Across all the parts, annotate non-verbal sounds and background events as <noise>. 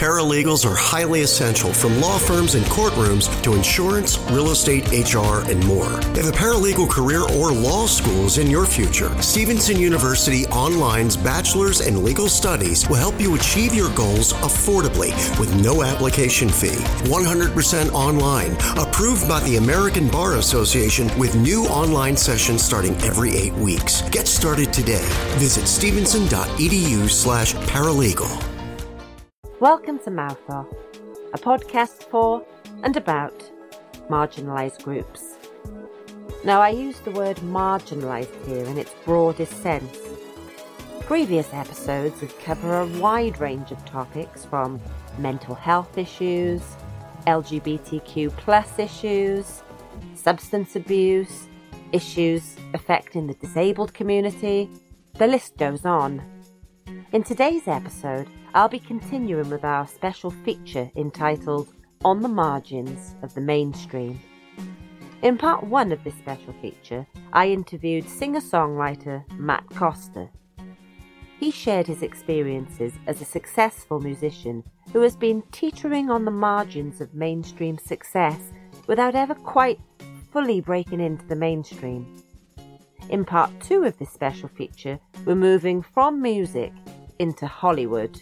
Paralegals are highly essential from law firms and courtrooms to insurance, real estate, HR, and more. If a paralegal career or law school is in your future, Stevenson University Online's Bachelor's in Legal Studies will help you achieve your goals affordably with no application fee. 100% online, approved by the American Bar Association with new online sessions starting every eight weeks. Get started today. Visit stevenson.edu slash paralegal. Welcome to Mouth Off, a podcast for and about marginalised groups. Now, I use the word marginalised here in its broadest sense. Previous episodes have covered a wide range of topics from mental health issues, LGBTQ plus issues, substance abuse, issues affecting the disabled community, the list goes on. In today's episode, I'll be continuing with our special feature entitled On the Margins of the Mainstream. In part one of this special feature, I interviewed singer songwriter Matt Costa. He shared his experiences as a successful musician who has been teetering on the margins of mainstream success without ever quite fully breaking into the mainstream. In part two of this special feature, we're moving from music into Hollywood.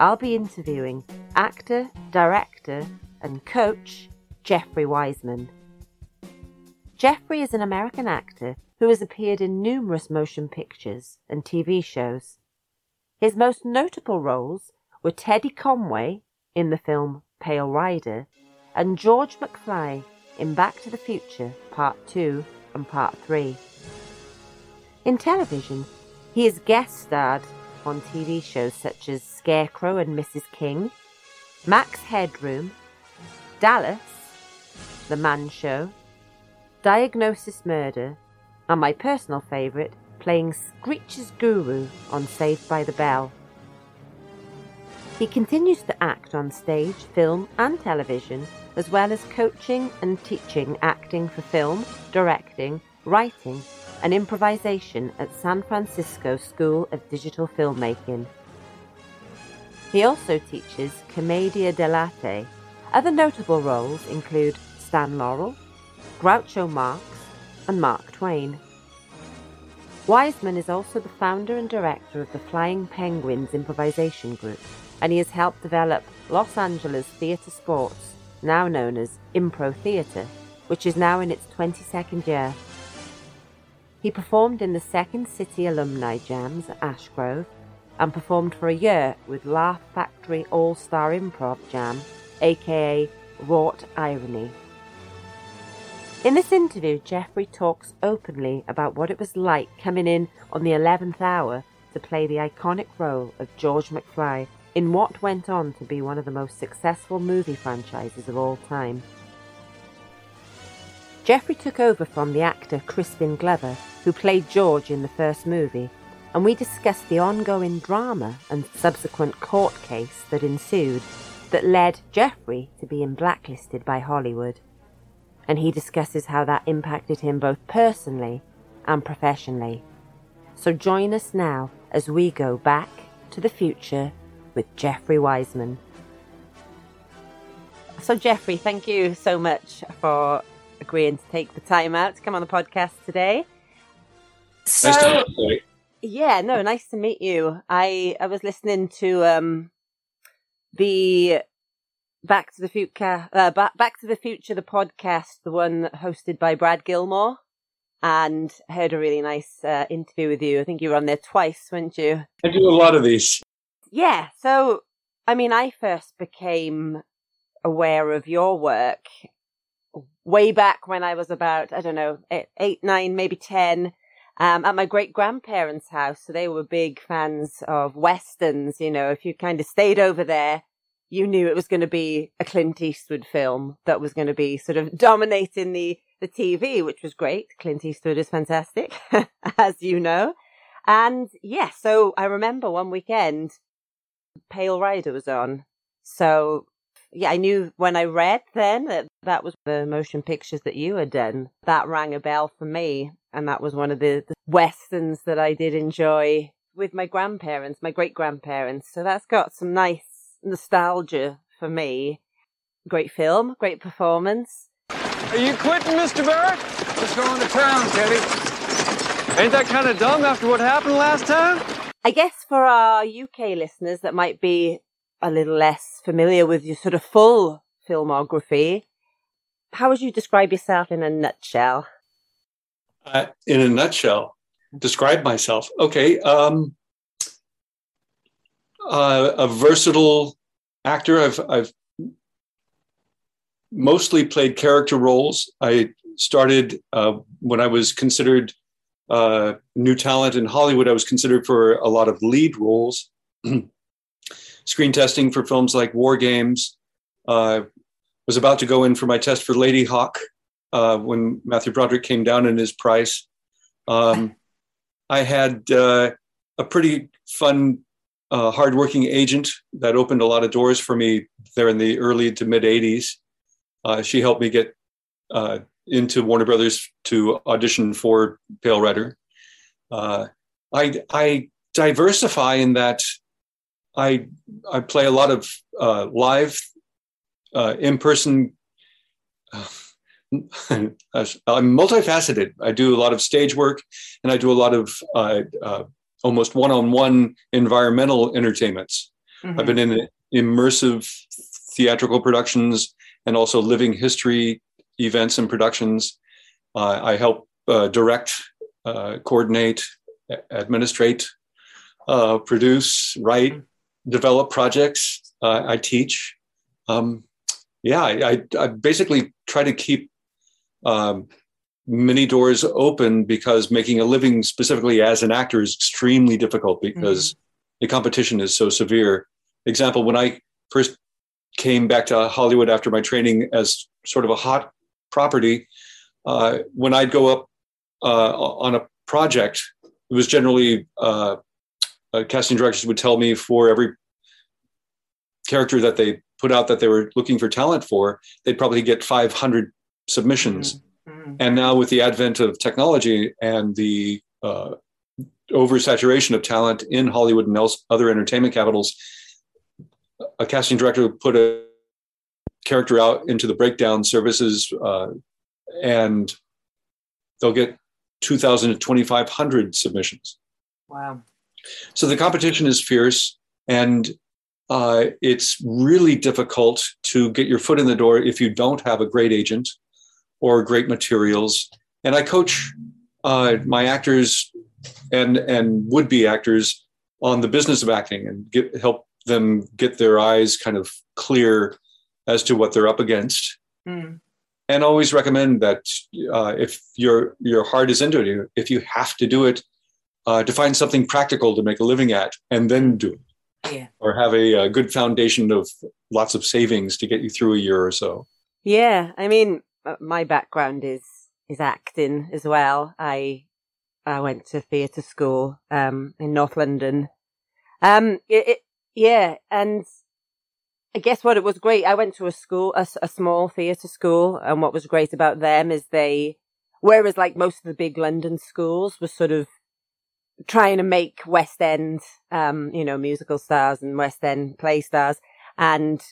I'll be interviewing actor, director, and coach Jeffrey Weissman. Jeffrey is an American actor who has appeared in numerous motion pictures and TV shows. His most notable roles were Teddy Conway in the film Pale Rider and George McFly in Back to the Future Part 2 and Part 3. In television, he has guest starred on TV shows such as Scarecrow and Mrs. King, Max Headroom, Dallas, The Man Show, Diagnosis Murder, and my personal favourite, playing Screech's Guru on Saved by the Bell. He continues to act on stage, film, and television, as well as coaching and teaching acting for film, directing, writing, and improvisation at San Francisco School of Digital Filmmaking. He also teaches Commedia dell'arte. Other notable roles include Stan Laurel, Groucho Marx, and Mark Twain. Weissman is also the founder and director of the Flying Penguins Improvisation Group, and he has helped develop Los Angeles Theatre Sports, now known as Impro Theatre, which is now in its 22nd year. He performed in the Second City Alumni Jams at Ashgrove and performed for a year with Laugh Factory All Star Improv Jam, aka Wrought Irony. In this interview, Jeffrey talks openly about what it was like coming in on the 11th hour to play the iconic role of George McFly in what went on to be one of the most successful movie franchises of all time. Jeffrey took over from the actor Crispin Glover, who played George in the first movie, and we discussed the ongoing drama and subsequent court case that ensued that led Jeffrey to being blacklisted by Hollywood. And he discusses how that impacted him both personally and professionally. So join us now as we go back to the future with Jeffrey Weissman. So, Jeffrey, thank you so much for agreeing to take the time out to come on the podcast today. So, Nice to you. yeah, no, nice to meet you. I I was listening to um the Back to the Future, uh, Back Back to the Future, the podcast, the one hosted by Brad Gilmore, and heard a really nice uh, interview with you. I think you were on there twice, weren't you? I do a lot of these. Yeah. So, I mean, I first became aware of your work way back when I was about, I don't know, eight, eight nine, maybe 10, um, at my great grandparents' house. So they were big fans of Westerns. You know, if you kind of stayed over there, you knew it was going to be a Clint Eastwood film that was going to be sort of dominating the, the TV, which was great. Clint Eastwood is fantastic, <laughs> as you know. And yeah, so I remember one weekend, Pale Rider was on. So yeah, I knew when I read then that that was the motion pictures that you had done. That rang a bell for me. And that was one of the, the westerns that I did enjoy with my grandparents, my great grandparents. So that's got some nice nostalgia for me. Great film, great performance. Are you quitting, Mr. Barrett? Just going to town, Teddy. Ain't that kind of dumb after what happened last time? I guess for our UK listeners that might be a little less familiar with your sort of full filmography, how would you describe yourself in a nutshell? Uh, in a nutshell, describe myself. Okay. Um, uh, a versatile actor. I've, I've mostly played character roles. I started uh, when I was considered uh, new talent in Hollywood. I was considered for a lot of lead roles. <clears throat> Screen testing for films like War Games. Uh, was about to go in for my test for Ladyhawke uh, when Matthew Broderick came down in his price. Um, I had uh, a pretty fun, uh, hardworking agent that opened a lot of doors for me there in the early to mid 80s. Uh, she helped me get uh, into Warner Brothers to audition for Pale Rider. Uh, I, I diversify in that I I play a lot of uh, live, uh, in person. <sighs> I'm multifaceted. I do a lot of stage work, and I do a lot of uh, uh, almost one-on-one environmental entertainments. Mm-hmm. I've been in immersive theatrical productions and also living history events and productions. Uh, I help uh, direct, uh, coordinate, administrate, uh, produce, write, develop projects. Uh, I teach. Um, yeah, I, I, basically try to keep um, many doors open because making a living specifically as an actor is extremely difficult because mm-hmm. the competition is so severe. Example, when I first came back to Hollywood after my training as sort of a hot property, uh, when I'd go up uh, on a project, it was generally uh, casting directors would tell me for every character that they put out that they were looking for talent for, they'd probably get 500 submissions. Mm-hmm. And now, with the advent of technology and the uh, oversaturation of talent in Hollywood and else, other entertainment capitals, a casting director would put a character out into the breakdown services uh, and they'll get 2,000 to 2,500 submissions. Wow. So the competition is fierce and uh, it's really difficult to get your foot in the door if you don't have a great agent or great materials. And I coach uh, my actors and and would be actors on the business of acting and get, help them get their eyes kind of clear as to what they're up against. Mm. And always recommend that uh, if your your heart is into it, if you have to do it, uh, to find something practical to make a living at, and then do it. Yeah. Or have a, a good foundation of lots of savings to get you through a year or so. Yeah, I mean, uh, my background is is acting as well. I I went to theatre school um, in North London. Um, it, it, yeah, and I guess what it was great. I went to a school, a, a small theatre school, and what was great about them is they, whereas like most of the big London schools were sort of trying to make West End, um, you know, musical stars and West End play stars, and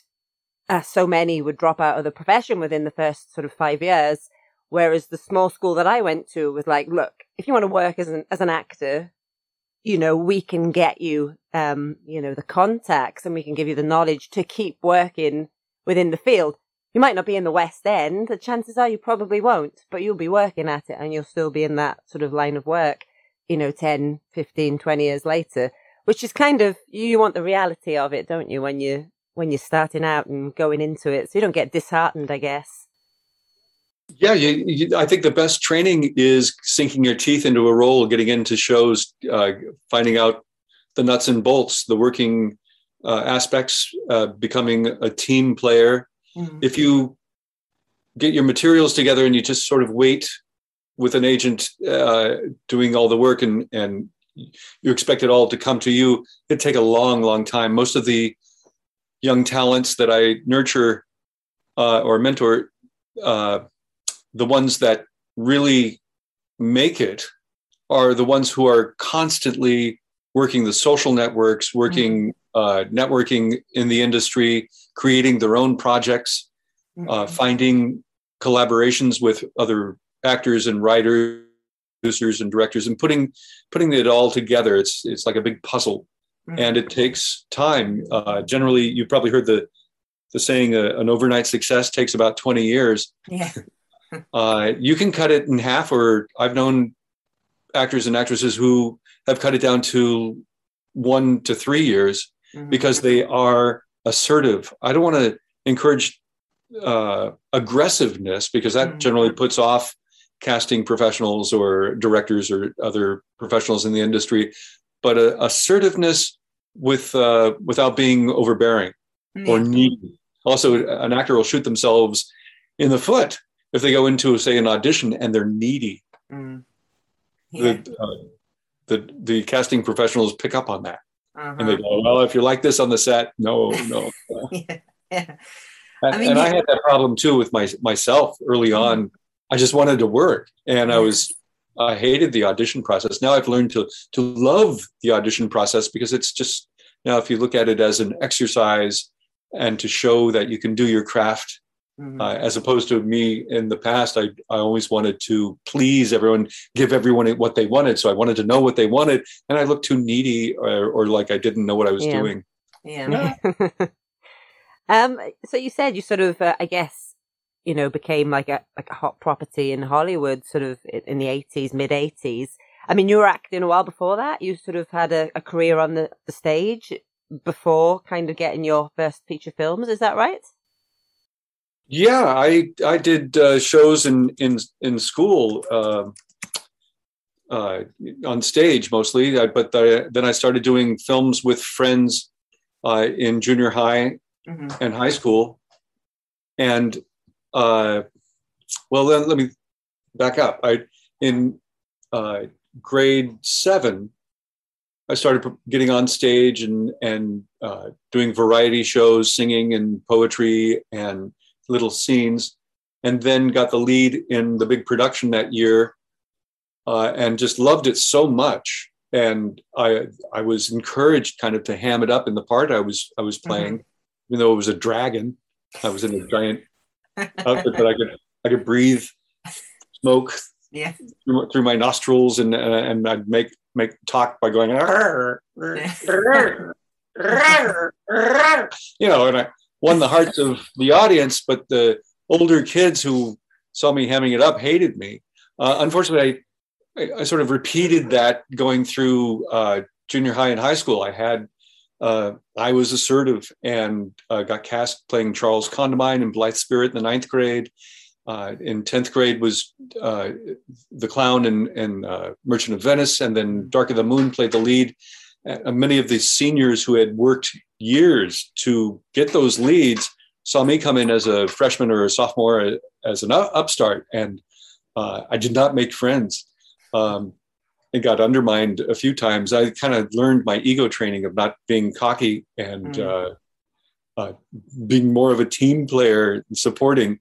uh, so many would drop out of the profession within the first sort of five years. Whereas the small school that I went to was like, look, if you want to work as an as an actor, you know, we can get you, um, you know, the contacts and we can give you the knowledge to keep working within the field. You might not be in the West End. The chances are you probably won't, but you'll be working at it and you'll still be in that sort of line of work, you know, 10, 15, 20 years later, which is kind of, you want the reality of it, don't you, when you, when you're starting out and going into it. So you don't get disheartened, I guess. Yeah, you, you, I think the best training is sinking your teeth into a role, getting into shows, uh, finding out the nuts and bolts, the working uh, aspects, uh, becoming a team player. Mm-hmm. If you get your materials together and you just sort of wait with an agent uh, doing all the work and, and you expect it all to come to you, it'd take a long, long time. Most of the young talents that I nurture uh, or mentor uh, the ones that really make it are the ones who are constantly working the social networks, working uh, networking in the industry, creating their own projects, uh, finding collaborations with other actors and writers, producers and directors, and putting putting it all together. It's it's like a big puzzle, and it takes time. Uh, generally, you've probably heard the the saying, uh, "An overnight success takes about twenty years." Yeah. <laughs> Uh, you can cut it in half, or I've known actors and actresses who have cut it down to one to three years Mhm. because they are assertive. I don't want to encourage uh, aggressiveness because that Mhm. generally puts off casting professionals or directors or other professionals in the industry. But uh, assertiveness with uh, without being overbearing or needy. Also, an actor will shoot themselves in the foot if they go into, say, an audition and they're needy. Mm. Yeah. The, uh, the the casting professionals pick up on that and they Uh-huh. go, "Well, if you're like this on the set, no, no." yeah. <laughs> Yeah. And, I mean, and I had that problem too with my myself early on. I just wanted to work, and I was I hated the audition process. Now I've learned to to love the audition process because it's just now if you look at it as an exercise and to show that you can do your craft Mhm. uh, as opposed to me in the past I, I always wanted to please everyone give everyone what they wanted so i wanted to know what they wanted and i looked too needy or, or like i didn't know what i was Yeah. doing yeah. <laughs> um, so you said you sort of, uh, I guess, you know, became like a like a hot property in Hollywood, sort of in the eighties, mid eighties. I mean, you were acting a while before that. You sort of had a, a career on the, the stage before kind of getting your first feature films. Is that right? yeah i i did uh, shows in in in school um uh, on stage mostly but the, then i started doing films with friends uh, in junior high Mhm. and high school. And uh, well, then let me back up. I in uh, grade seven, I started getting on stage and and uh, doing variety shows, singing and poetry and little scenes, and then got the lead in the big production that year, uh, and just loved it so much. And I I was encouraged kind of to ham it up in the part I was I was playing, even though it was a dragon. I was in a giant outfit that I could I could breathe smoke Yeah. through, through my nostrils and uh, and I'd make make talk by going "Arr, arr, arr, arr," you know and I won the hearts of the audience but the older kids who saw me hamming it up hated me. Uh, unfortunately I, I I sort of repeated that going through uh, junior high and high school. I had uh, I was assertive and uh, got cast playing Charles Condamine in Blithe Spirit in the ninth grade. Uh, in 10th grade was uh, the clown in, uh, Merchant of Venice, and then Dark of the Moon played the lead. Uh, many of the seniors who had worked years to get those leads saw me come in as a freshman or a sophomore as an upstart, and I did not make friends. Um, it got undermined a few times. I kind of learned my ego training of not being cocky and Mm. uh, uh, being more of a team player, supporting.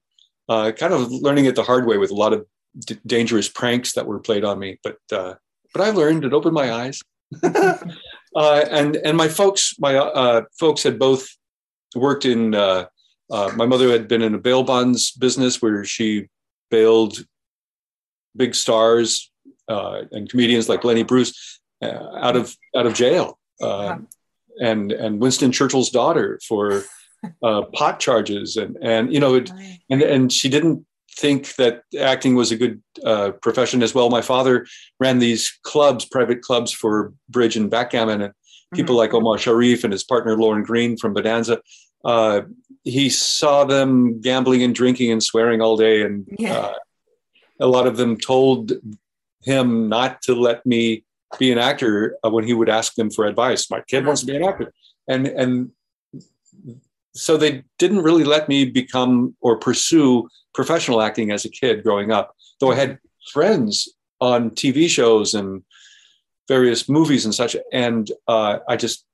Uh, kind of learning it the hard way with a lot of d- dangerous pranks that were played on me. But uh, but I learned. It opened my eyes. <laughs> uh, and and my folks, my uh, folks had both worked in. Uh, uh, my mother had been in a bail bonds business where she bailed big stars uh, and comedians like Lenny Bruce uh, out of out of jail, uh, and and Winston Churchill's daughter for <laughs> uh, pot charges, and and you know, it, and and she didn't think that acting was a good uh, profession as well. My father ran these clubs, private clubs for bridge and backgammon, and people like Omar Sharif and his partner Lorne Greene from Bonanza. Uh, he saw them gambling and drinking and swearing all day, and Yeah. uh, a lot of them told him not to let me be an actor when he would ask them for advice. My kid wants to be an actor, and and so they didn't really let me become or pursue professional acting as a kid growing up. Though I had friends on TV shows and various movies and such, and uh, I just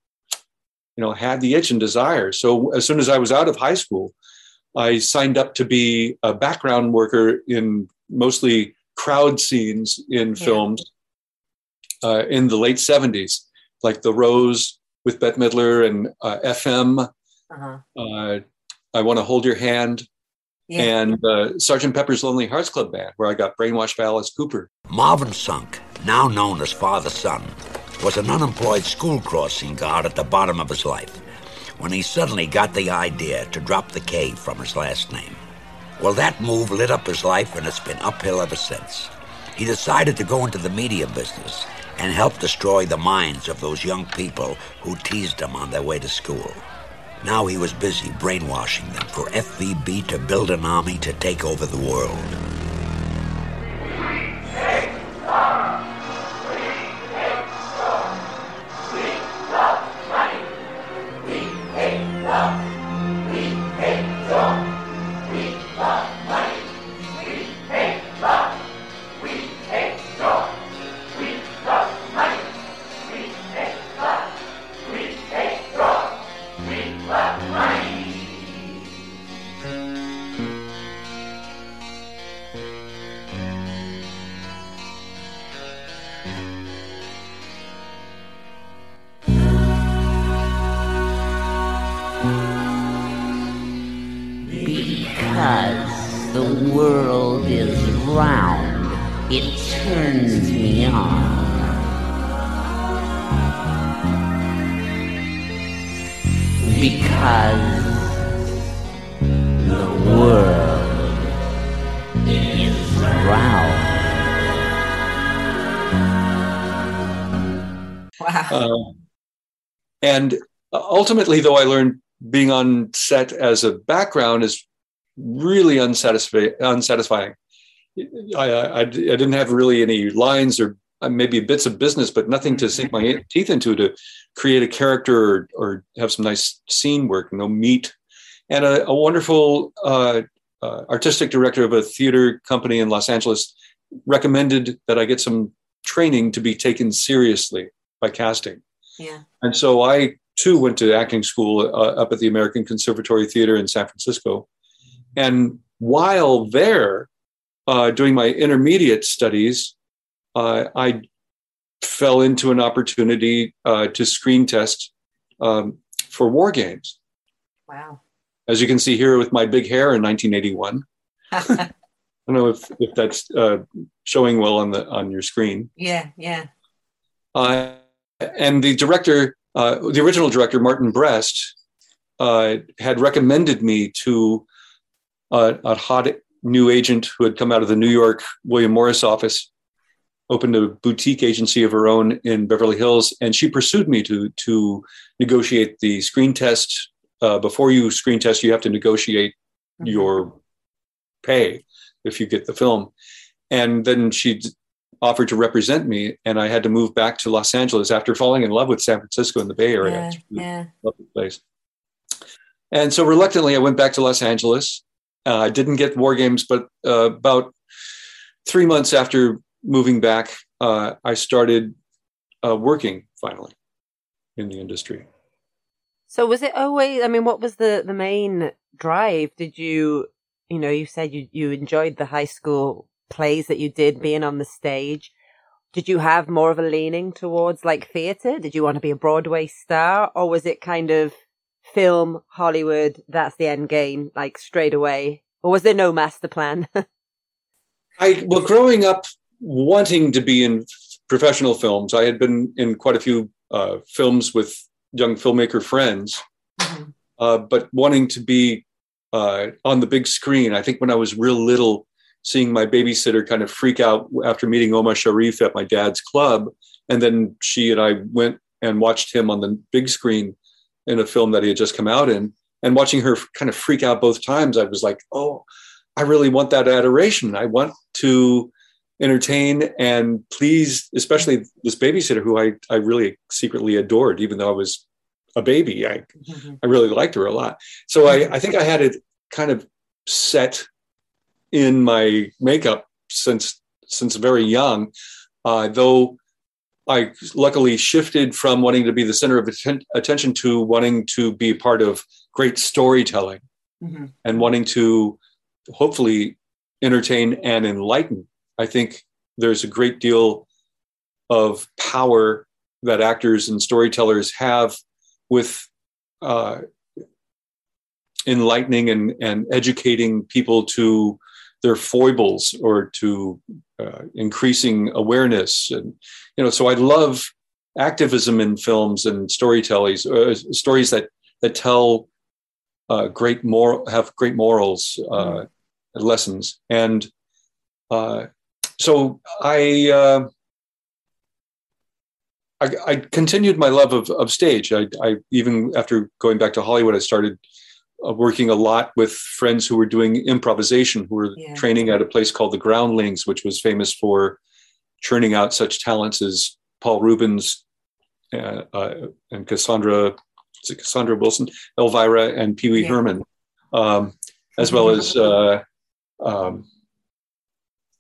you know had the itch and desire. So as soon as I was out of high school, I signed up to be a background worker in mostly crowd scenes in Yeah. films uh, in the late 70s. like The Rose with Bette Midler and uh, FM. Uh-huh. Uh, I Want to Hold Your Hand Yeah. and uh, Sergeant Pepper's Lonely Hearts Club Band, where I got brainwashed by Alice Cooper. Marvin Sunk, now known as Father Sun, was an unemployed school crossing guard at the bottom of his life when he suddenly got the idea to drop the K from his last name. Well, that move lit up his life and it's been uphill ever since. He decided to go into the media business and help destroy the minds of those young people who teased him on their way to school. Now he was busy brainwashing them for FVB to build an army to take over the world. Ultimately, though, I learned being on set as a background is really unsatisfying. unsatisfying. I, I, I didn't have really any lines or uh, maybe bits of business, but nothing to sink my teeth into to create a character or, or have some nice scene work, no meat. And a, a wonderful uh, uh, artistic director of a theater company in Los Angeles recommended that I get some training to be taken seriously by casting. yeah. And so I too went to acting school uh, up at the American Conservatory Theater in San Francisco. And while there, uh, doing my intermediate studies, uh, I fell into an opportunity uh, to screen test um, for war games. Wow. As you can see here with my big hair in 1981. <laughs> I don't know if, if that's uh, showing well on the on your screen. yeah. Yeah. Uh, and the director, uh, the original director, Martin Brest, uh, had recommended me to uh, a hot new agent who had come out of the New York William Morris office, opened a boutique agency of her own in Beverly Hills, and she pursued me to to negotiate the screen test. Uh, before you screen test, you have to negotiate your pay if you get the film. And then she offered to represent me, and I had to move back to Los Angeles after falling in love with San Francisco and the Bay Area. Yeah. It's really Yeah. lovely place. And so reluctantly, I went back to Los Angeles. Uh, I didn't get War Games, but uh, about three months after moving back, uh, I started uh, working finally in the industry. So was it always? I mean, what was the the main drive? Did you, you know, you said you you enjoyed the high school plays that you did, being on the stage. Did you have more of a leaning towards like theater? Did you want to be a Broadway star, or was it kind of film, Hollywood? That's the end game, like straight away, or was there no master plan? <laughs> I well, growing up wanting to be in professional films, I had been in quite a few uh, films with young filmmaker friends, Mhm. uh, but wanting to be uh, on the big screen. I think when I was real little, seeing my babysitter kind of freak out after meeting Omar Sharif at my dad's club, and then she and I went and watched him on the big screen in a film that he had just come out in, and watching her kind of freak out both times, I was like, oh. I really want that adoration. I want to entertain and please, especially this babysitter who I, I really secretly adored, even though I was a baby. I, Mhm. I really liked her a lot. So I, I think I had it kind of set in my makeup since since very young. Uh, though I luckily shifted from wanting to be the center of atten- attention to wanting to be part of great storytelling Mhm. and wanting to hopefully entertain and enlighten. I think there's a great deal of power that actors and storytellers have with uh, enlightening and, and educating people to their foibles or to uh, increasing awareness. And you know so i love activism in films and storytelling uh, stories that that tell uh, great moral have great morals uh, lessons. And uh, so I, uh, I, I continued my love of, of stage. I, I even after going back to hollywood i started uh, working a lot with friends who were doing improvisation, who were Yeah. training at a place called the Groundlings, which was famous for churning out such talents as Paul Reubens uh, uh, and Cassandra, Cassandra Wilson, Elvira, and Pee Wee Yeah. Herman, um, as well as uh, um,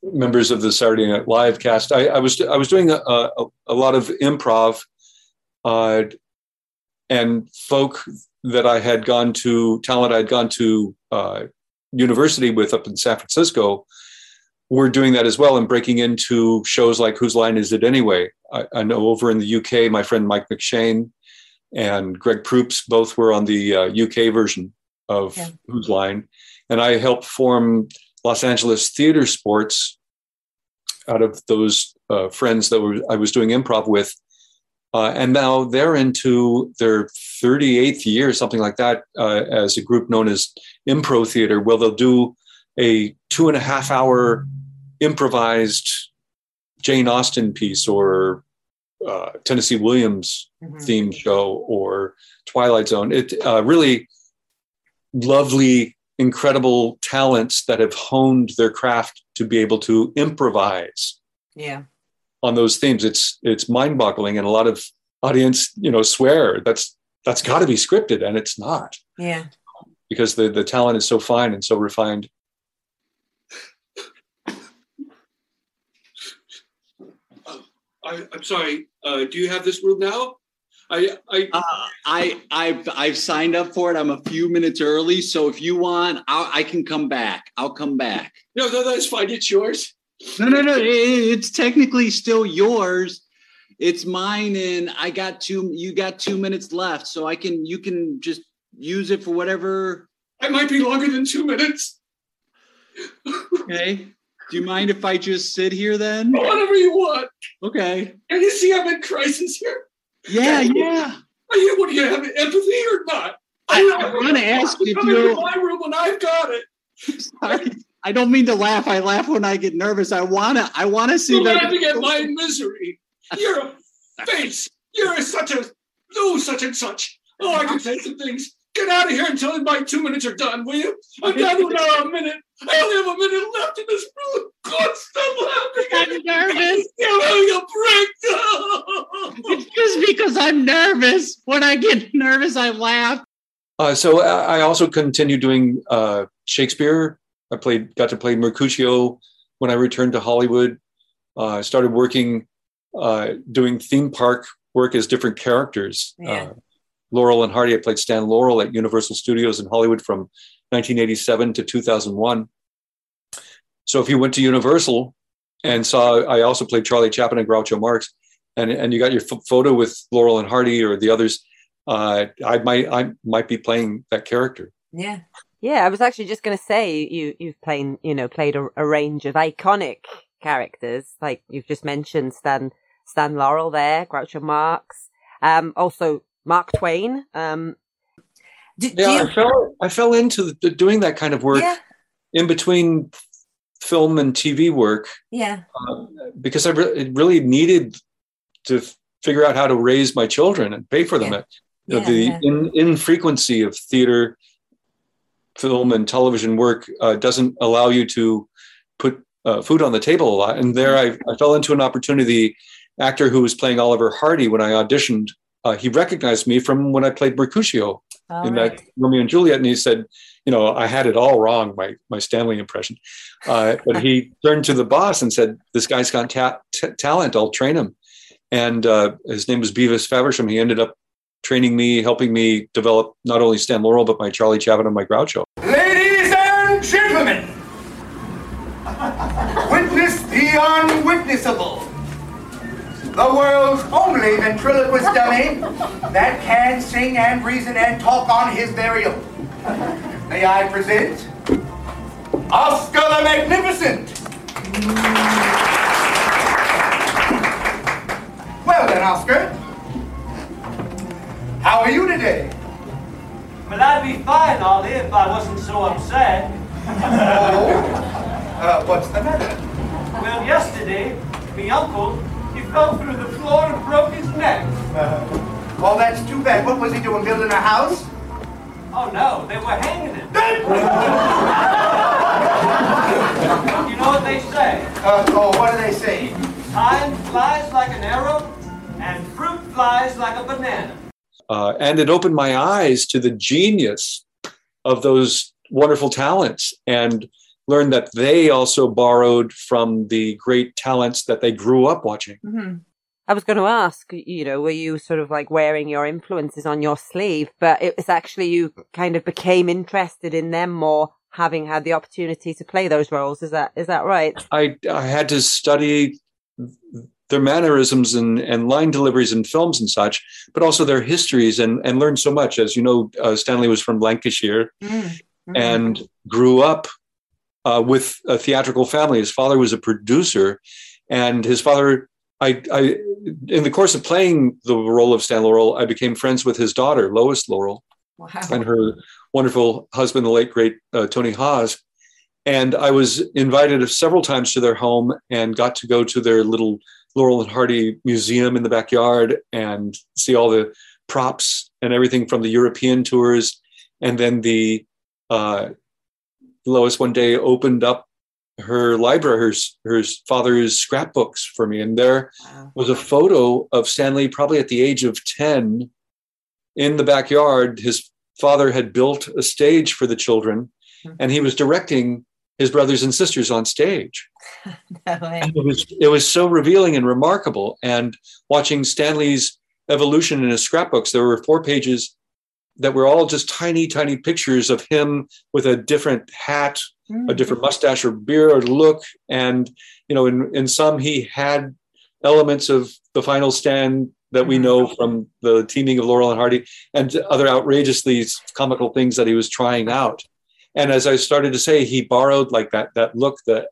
members of the Saturday Night Live cast. I, I was I was doing a, a, a lot of improv, uh, and folk that I had gone to talent I had gone to uh, university with up in San Francisco were doing that as well and breaking into shows like Whose Line Is It Anyway? I, I know over in the UK, my friend Mike McShane and Greg Proops both were on the uh, UK version of Yeah. Whose Line, and I helped form Los Angeles Theater Sports out of those uh, friends that were I was doing improv with. Uh, and now they're into their 38th year, something like that, uh, as a group known as Impro Theater. Well, they'll do a two and a half hour improvised Jane Austen piece or uh, Tennessee Williams Mhm. themed show or Twilight Zone. It uh, really lovely, incredible talents that have honed their craft to be able to improvise Yeah. On those themes. It's it's mind boggling, and a lot of audience, you know, swear that's that's got to be scripted, and it's not Yeah. because the the talent is so fine and so refined. I, I'm sorry. Uh, do you have this room now? I, I Uh, I I've I've signed up for it. I'm a few minutes early, so if you want, I'll, I can come back. I'll come back. no, no, that's fine. It's yours. No, no, no. it- it's technically still yours. It's mine, and I got two. You got two minutes left, so I can. You can just use it for whatever. I might be longer than two minutes. Okay. Do you mind if I just sit here then? Whatever you want. Okay. And you see, I'm in crisis here. Yeah, yeah. Are you? What do you have empathy or not? I, I want to ask if Come into you. my room when I've got it. <laughs> Sorry. I don't mean to laugh. I laugh when I get nervous. I wanna. I wanna see You're that. laughing at my <laughs> misery. You're a face. You're such a no such and such. Oh, I can say some things. Get out of here until my two minutes are done, will you? I'm down to now a minute. I only have a minute left in this room. God, stop laughing. I'm nervous. You're having a breakdown. It's just because I'm nervous. When I get nervous, I laugh. Uh, so I I also continue doing uh, Shakespeare. I played, got to play Mercutio when I returned to Hollywood. Uh, I started working, uh, doing theme park work as different characters. Yeah. Uh, Laurel and Hardy. I played Stan Laurel at Universal Studios in Hollywood from 1987 to 2001. So if you went to Universal and saw, I also played Charlie Chaplin and Groucho Marx, and and you got your ph- photo with Laurel and Hardy or the others. Uh, I might I might be playing that character. Yeah. Yeah, I was actually just going to say you you've played you know played a, a range of iconic characters like you've just mentioned Stan Stan Laurel there, Groucho Marx, um, also Mark Twain. Um, Do, do Yeah, you, I fell I fell into the, doing that kind of work yeah. in between film and TV work Yeah. uh, because I re- really needed to f- figure out how to raise my children and pay for them. Yeah. At, you know, Yeah, the yeah. in, infrequency of theater, film, and television work uh, doesn't allow you to put uh, food on the table a lot. And there, I, I fell into an opportunity. The actor who was playing Oliver Hardy when I auditioned, uh, he recognized me from when I played Mercutio All in right. that Romeo and Juliet, and he said, "You know, I had it all wrong, my my Stanley impression." Uh, but he <laughs> turned to the boss and said, "This guy's got ta- t- talent. I'll train him." And uh, his name was Beavis Faversham. He ended up training me, helping me develop not only Stan Laurel but my Charlie Chaplin and my Groucho. Ladies and gentlemen, witness the unwitnessable. the world's only ventriloquist dummy that can sing and reason and talk on his very own. May I present Oscar the Magnificent. Well then, Oscar, how are you today? Well, I'd be fine, Ollie, if I wasn't so upset. <laughs> Oh? Uh, what's the matter? Well, yesterday, me uncle, he fell through the floor and broke his neck. Uh, oh, that's too bad. What was he doing, building a house? Oh, no, they were hanging him. <laughs> you know what they say? Uh, oh, what do they say? Time flies like an arrow, and fruit flies like a banana. Uh, and it opened my eyes to the genius of those wonderful talents and learned that they also borrowed from the great talents that they grew up watching. Mm-hmm. I was going to ask, you know, were you sort of like wearing your influences on your sleeve? But it was actually you kind of became interested in them more having had the opportunity to play those roles. Is that is that right? I I had to study their mannerisms and, and line deliveries in films and such, but also their histories and, and learn so much. As you know, uh, Stanley was from Lancashire mm-hmm. and grew up uh, with a theatrical family. His father was a producer, and his father. I, I, in the course of playing the role of Stan Laurel, I became friends with his daughter, Lois Laurel, wow. and her wonderful husband, the late great uh, Tony Hawes. And I was invited several times to their home and got to go to their little Laurel and Hardy museum in the backyard and see all the props and everything from the European tours. And then the uh, Lois one day opened up her library, her, her father's scrapbooks for me. And there wow. was a photo of Stanley, probably at the age of 10, in the backyard. His father had built a stage for the children, mm-hmm. and he was directing his brothers and sisters on stage. <laughs> no it was it was so revealing and remarkable. And watching Stanley's evolution in his scrapbooks, there were four pages that were all just tiny, tiny pictures of him with a different hat, mm-hmm. a different mustache or beard or look. And, you know, in, in some he had elements of the final stand that we know from the teaming of Laurel and Hardy and other outrageously comical things that he was trying out. And as I started to say, he borrowed like that that look that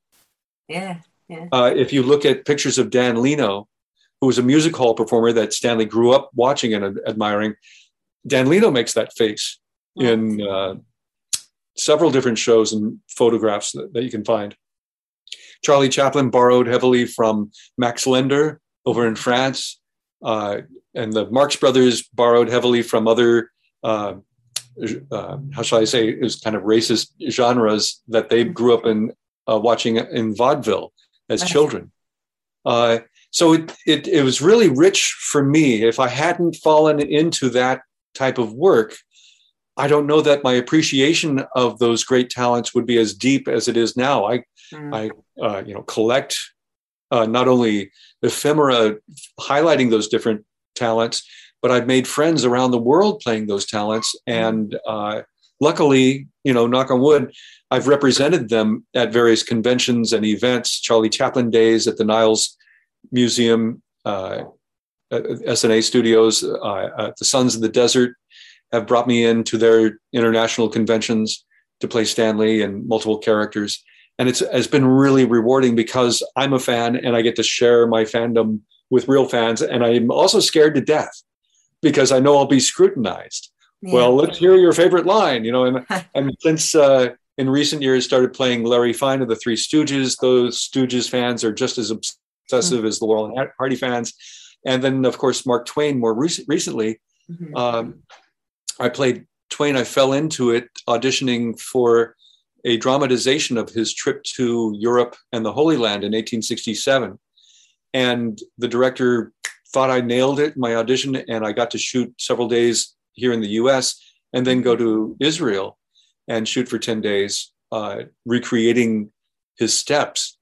yeah, yeah. Uh, if you look at pictures of Dan Leno, who was a music hall performer that Stanley grew up watching and admiring, Dan Leno makes that face in uh, several different shows and photographs that, that, you can find. Charlie Chaplin borrowed heavily from Max Linder over in France, uh, and the Marx Brothers borrowed heavily from other, uh, how shall I say, it was kind of racist genres that they grew up in uh, watching in vaudeville as children. Uh, so it, it, it was really rich for me. If I hadn't fallen into that type of work, I don't know that my appreciation of those great talents would be as deep as it is now. I, mm. I, uh, you know, collect uh, not only ephemera highlighting those different talents, but I've made friends around the world playing those talents, mm. and uh, luckily, you know, knock on wood, I've represented them at various conventions and events. Charlie Chaplin Days at the Niles Museum, uh, Essanay Studios, uh, the Sons of the Desert have brought me in to their international conventions to play Stanley and multiple characters. And it's, it's been really rewarding because I'm a fan and I get to share my fandom with real fans. And I'm also scared to death because I know I'll be scrutinized. Yeah. Well, let's hear your favorite line, you know. And, <laughs> and since uh, in recent years started playing Larry Fine of the Three Stooges, those Stooges fans are just as obsessive mm-hmm. as the Laurel and Hardy fans and then of course Mark Twain more rec- recently. Mm-hmm. Um, I played Twain. I fell into it auditioning for a dramatization of his trip to Europe and the Holy Land in 1867, and the director thought I nailed it in my audition, and I got to shoot several days here in the U.S. and then go to Israel and shoot for 10 days, uh, recreating his steps.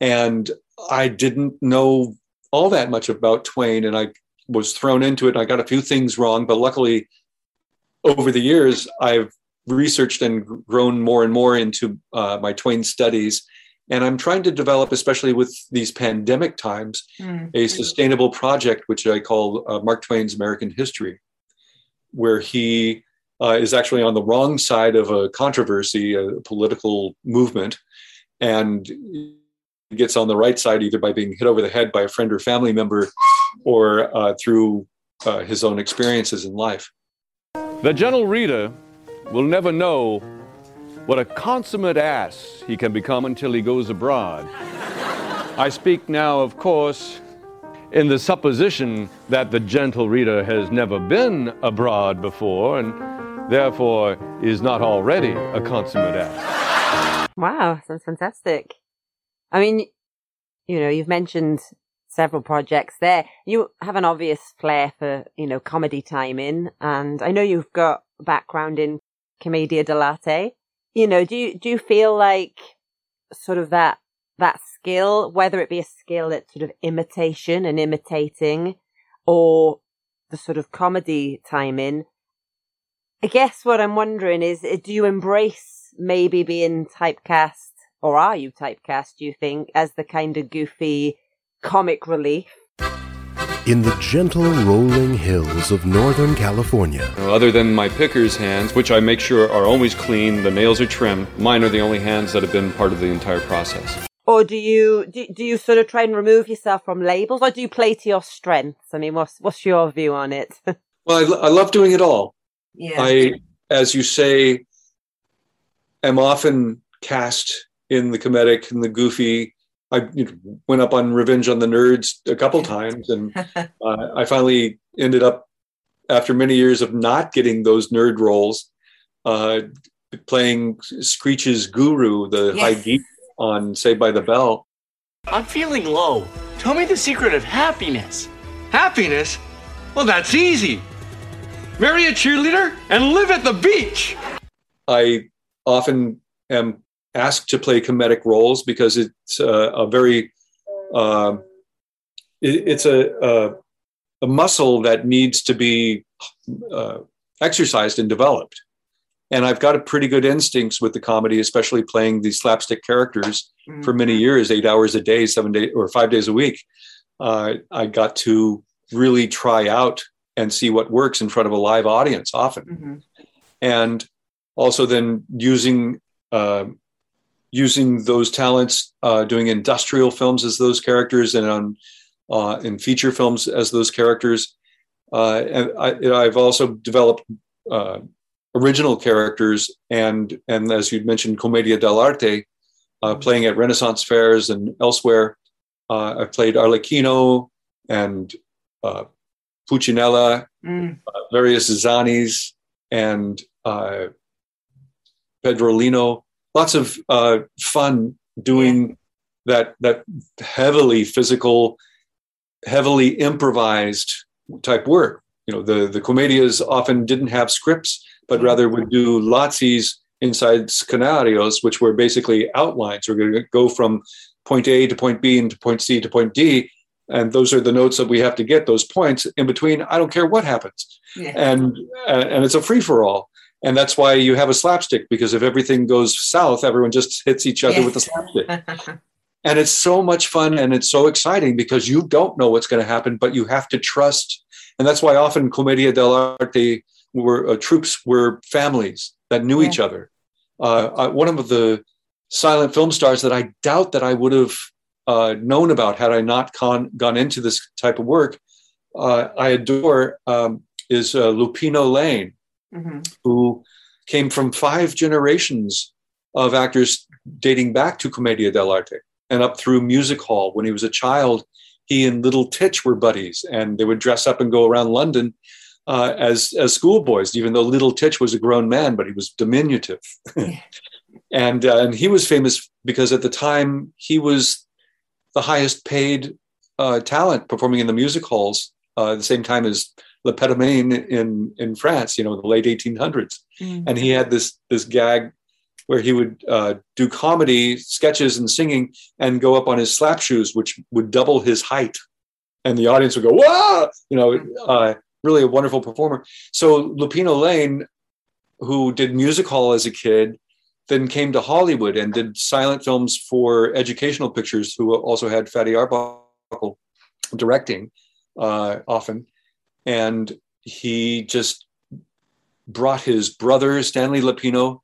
And I didn't know all that much about Twain, and I was thrown into it. and I got a few things wrong, but luckily, over the years, I've researched and grown more and more into uh, my Twain studies And I'm trying to develop, especially with these pandemic times, Mm. a sustainable project, which I call uh, Mark Twain's American History, where he uh, is actually on the wrong side of a controversy, a political movement, and gets on the right side either by being hit over the head by a friend or family member or uh, through uh, his own experiences in life. The gentle reader will never know what a consummate ass he can become until he goes abroad. I speak now, of course, in the supposition that the gentle reader has never been abroad before and therefore is not already a consummate ass. Wow, sounds fantastic. I mean, you know, you've mentioned several projects there. You have an obvious flair for, you know, comedy timing, and I know you've got background in commedia dell'arte. You know, do you do you feel like sort of that that skill, whether it be a skill at sort of imitation and imitating, or the sort of comedy timing? I guess what I'm wondering is, uh, do you embrace maybe being typecast, or are you typecast, do you think, as the kind of goofy comic relief? In the gentle rolling hills of Northern California, Other than my picker's hands, which I make sure are always clean, the nails are trimmed, mine are the only hands that have been part of the entire process. Or do you do, do you sort of try and remove yourself from labels, or do you play to your strengths? I mean, what's what's your view on it? <laughs> Well, I, I love doing it all. Yeah. I, as you say, am often cast in the comedic and the goofy. I you know, went up on Revenge on the Nerds a couple <laughs> times, and <laughs> uh, I finally ended up, after many years of not getting those nerd roles, uh, playing Screech's guru, the high geek on Saved by the Bell. I'm feeling low. Tell me the secret of happiness. Happiness? Well, that's easy. Marry a cheerleader and live at the beach. I often am asked to play comedic roles because it's a, a very uh, it- it's a, a a muscle that needs to be uh, exercised and developed. And I've got a pretty good instincts with the comedy, especially playing these slapstick characters for many years, eight hours a day, seven days or five days a week. Uh, I got to really try out and see what works in front of a live audience often and also then using uh, using those talents, uh, doing industrial films as those characters, and on uh, in feature films as those characters. Uh, and I, I've also developed uh, original characters, and and as you'd mentioned, commedia dell'arte, uh, playing at Renaissance fairs and elsewhere. Uh, I've played Arlecchino and uh, Pulcinella Mm. various Zanis and uh, Pedrolino. Lots of uh, fun doing that that heavily physical, heavily improvised type work. You know, the the comedias often didn't have scripts, but rather would do lazzis inside scenarios, which were basically outlines. We're going to go from point A to point B and to point C to point D, and those are the notes that we have to get. Those points in between, I don't care what happens Yeah. and uh, and it's a free for all and that's why you have a slapstick because if everything goes south everyone just hits each other with the slapstick. <laughs> And it's so much fun and it's so exciting because you don't know what's going to happen but you have to trust. And that's why often commedia dell'arte were uh, troops were families that knew each other. Uh, uh, one of the silent film stars that i doubt that i would have uh, known about had i not con- gone into this type of work uh, i adore um, is uh, lupino lane Mhm. who came from five generations of actors dating back to Commedia dell'arte and up through music hall. When he was a child, he and Little Titch were buddies, and they would dress up and go around London uh, as as schoolboys. Even though Little Titch was a grown man, but he was diminutive, <laughs> and uh, and he was famous because at the time he was the highest paid uh, talent performing in the music halls uh, at the same time as Le Pétomane in in France, you know, in the late 1800s. Mm. And he had this this gag where he would uh, do comedy sketches and singing and go up on his slap shoes, which would double his height, and the audience would go, "Wow!" You know, uh, really a wonderful performer. So Lupino Lane, who did music hall as a kid, then came to Hollywood and did silent films for educational pictures, who also had Fatty Arbuckle directing uh, often. And he just brought his brother, Stanley Lupino,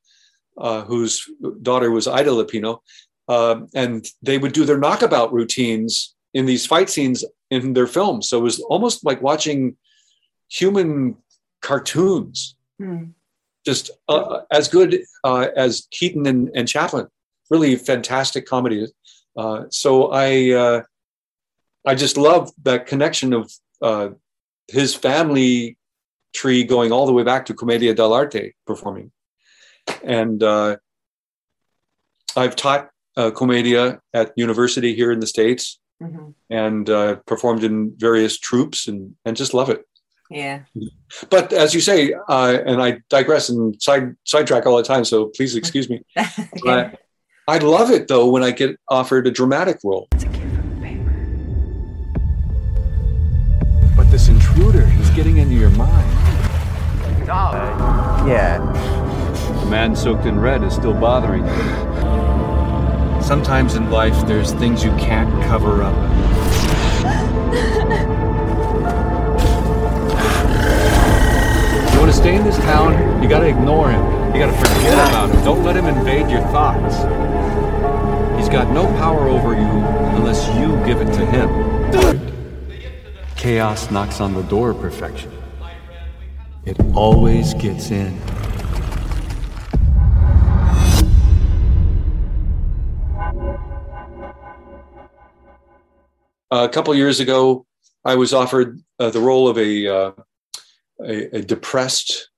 uh, whose daughter was Ida Lupino, uh, and they would do their knockabout routines in these fight scenes in their films. So it was almost like watching human cartoons, Hmm. just uh, as good uh, as Keaton and, and Chaplin. Really fantastic comedy. Uh, so I uh, I just love that connection of uh, his family tree going all the way back to Commedia dell'arte performing, and uh, I've taught uh, Commedia at university here in the states Mhm. and uh, performed in various troops and and just love it. Yeah. But as you say, uh, and I digress and side sidetrack all the time, so please excuse me. <laughs> I love it though when I get offered a dramatic role. Getting into your mind. Yeah. The man soaked in red is still bothering you. Sometimes in life, there's things you can't cover up. You want to stay in this town, you gotta ignore him. You gotta forget about him. Don't let him invade your thoughts. He's got no power over you unless you give it to him. Chaos knocks on the door of perfection. It always gets in. a couple years ago, I was offered uh, the role of a uh, a, a depressed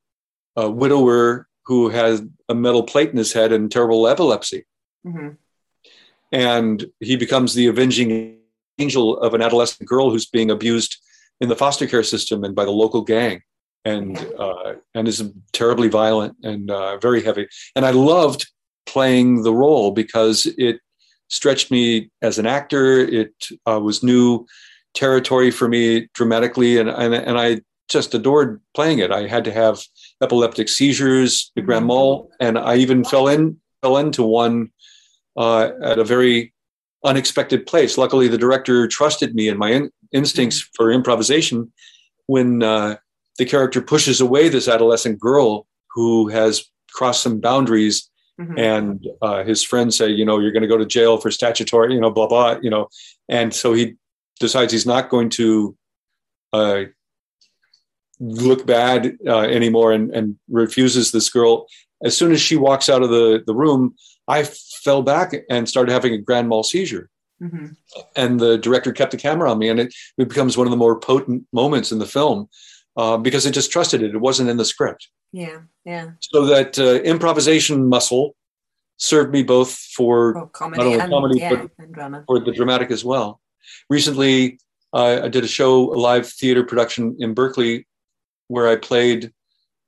uh, widower who has a metal plate in his head and terrible epilepsy, Mhm. and he becomes the avenging angel of an adolescent girl who's being abused in the foster care system and by the local gang, and uh, and is terribly violent and uh, very heavy. And I loved playing the role because it stretched me as an actor. It uh, was new territory for me dramatically, and, and and I just adored playing it. I had to have epileptic seizures, the grand mal, and I even fell in fell into one uh, at a very unexpected place. Luckily, the director trusted me and my in- instincts for improvisation when uh, the character pushes away this adolescent girl who has crossed some boundaries Mhm. and uh, his friends say, you know, you're going to go to jail for statutory, you know, blah blah, you know, and so he decides he's not going to uh, look bad uh, anymore and, and refuses this girl. As soon as she walks out of the the room, I fell back and started having a grand mal seizure. Mhm. And the director kept the camera on me, and it, it becomes one of the more potent moments in the film uh, because it just trusted it. It wasn't in the script Yeah. Yeah. so that uh, improvisation muscle served me both for For comedy not only and- comedy yeah, but for the dramatic as well. Recently, I I did a show, a live theater production in Berkeley, where I played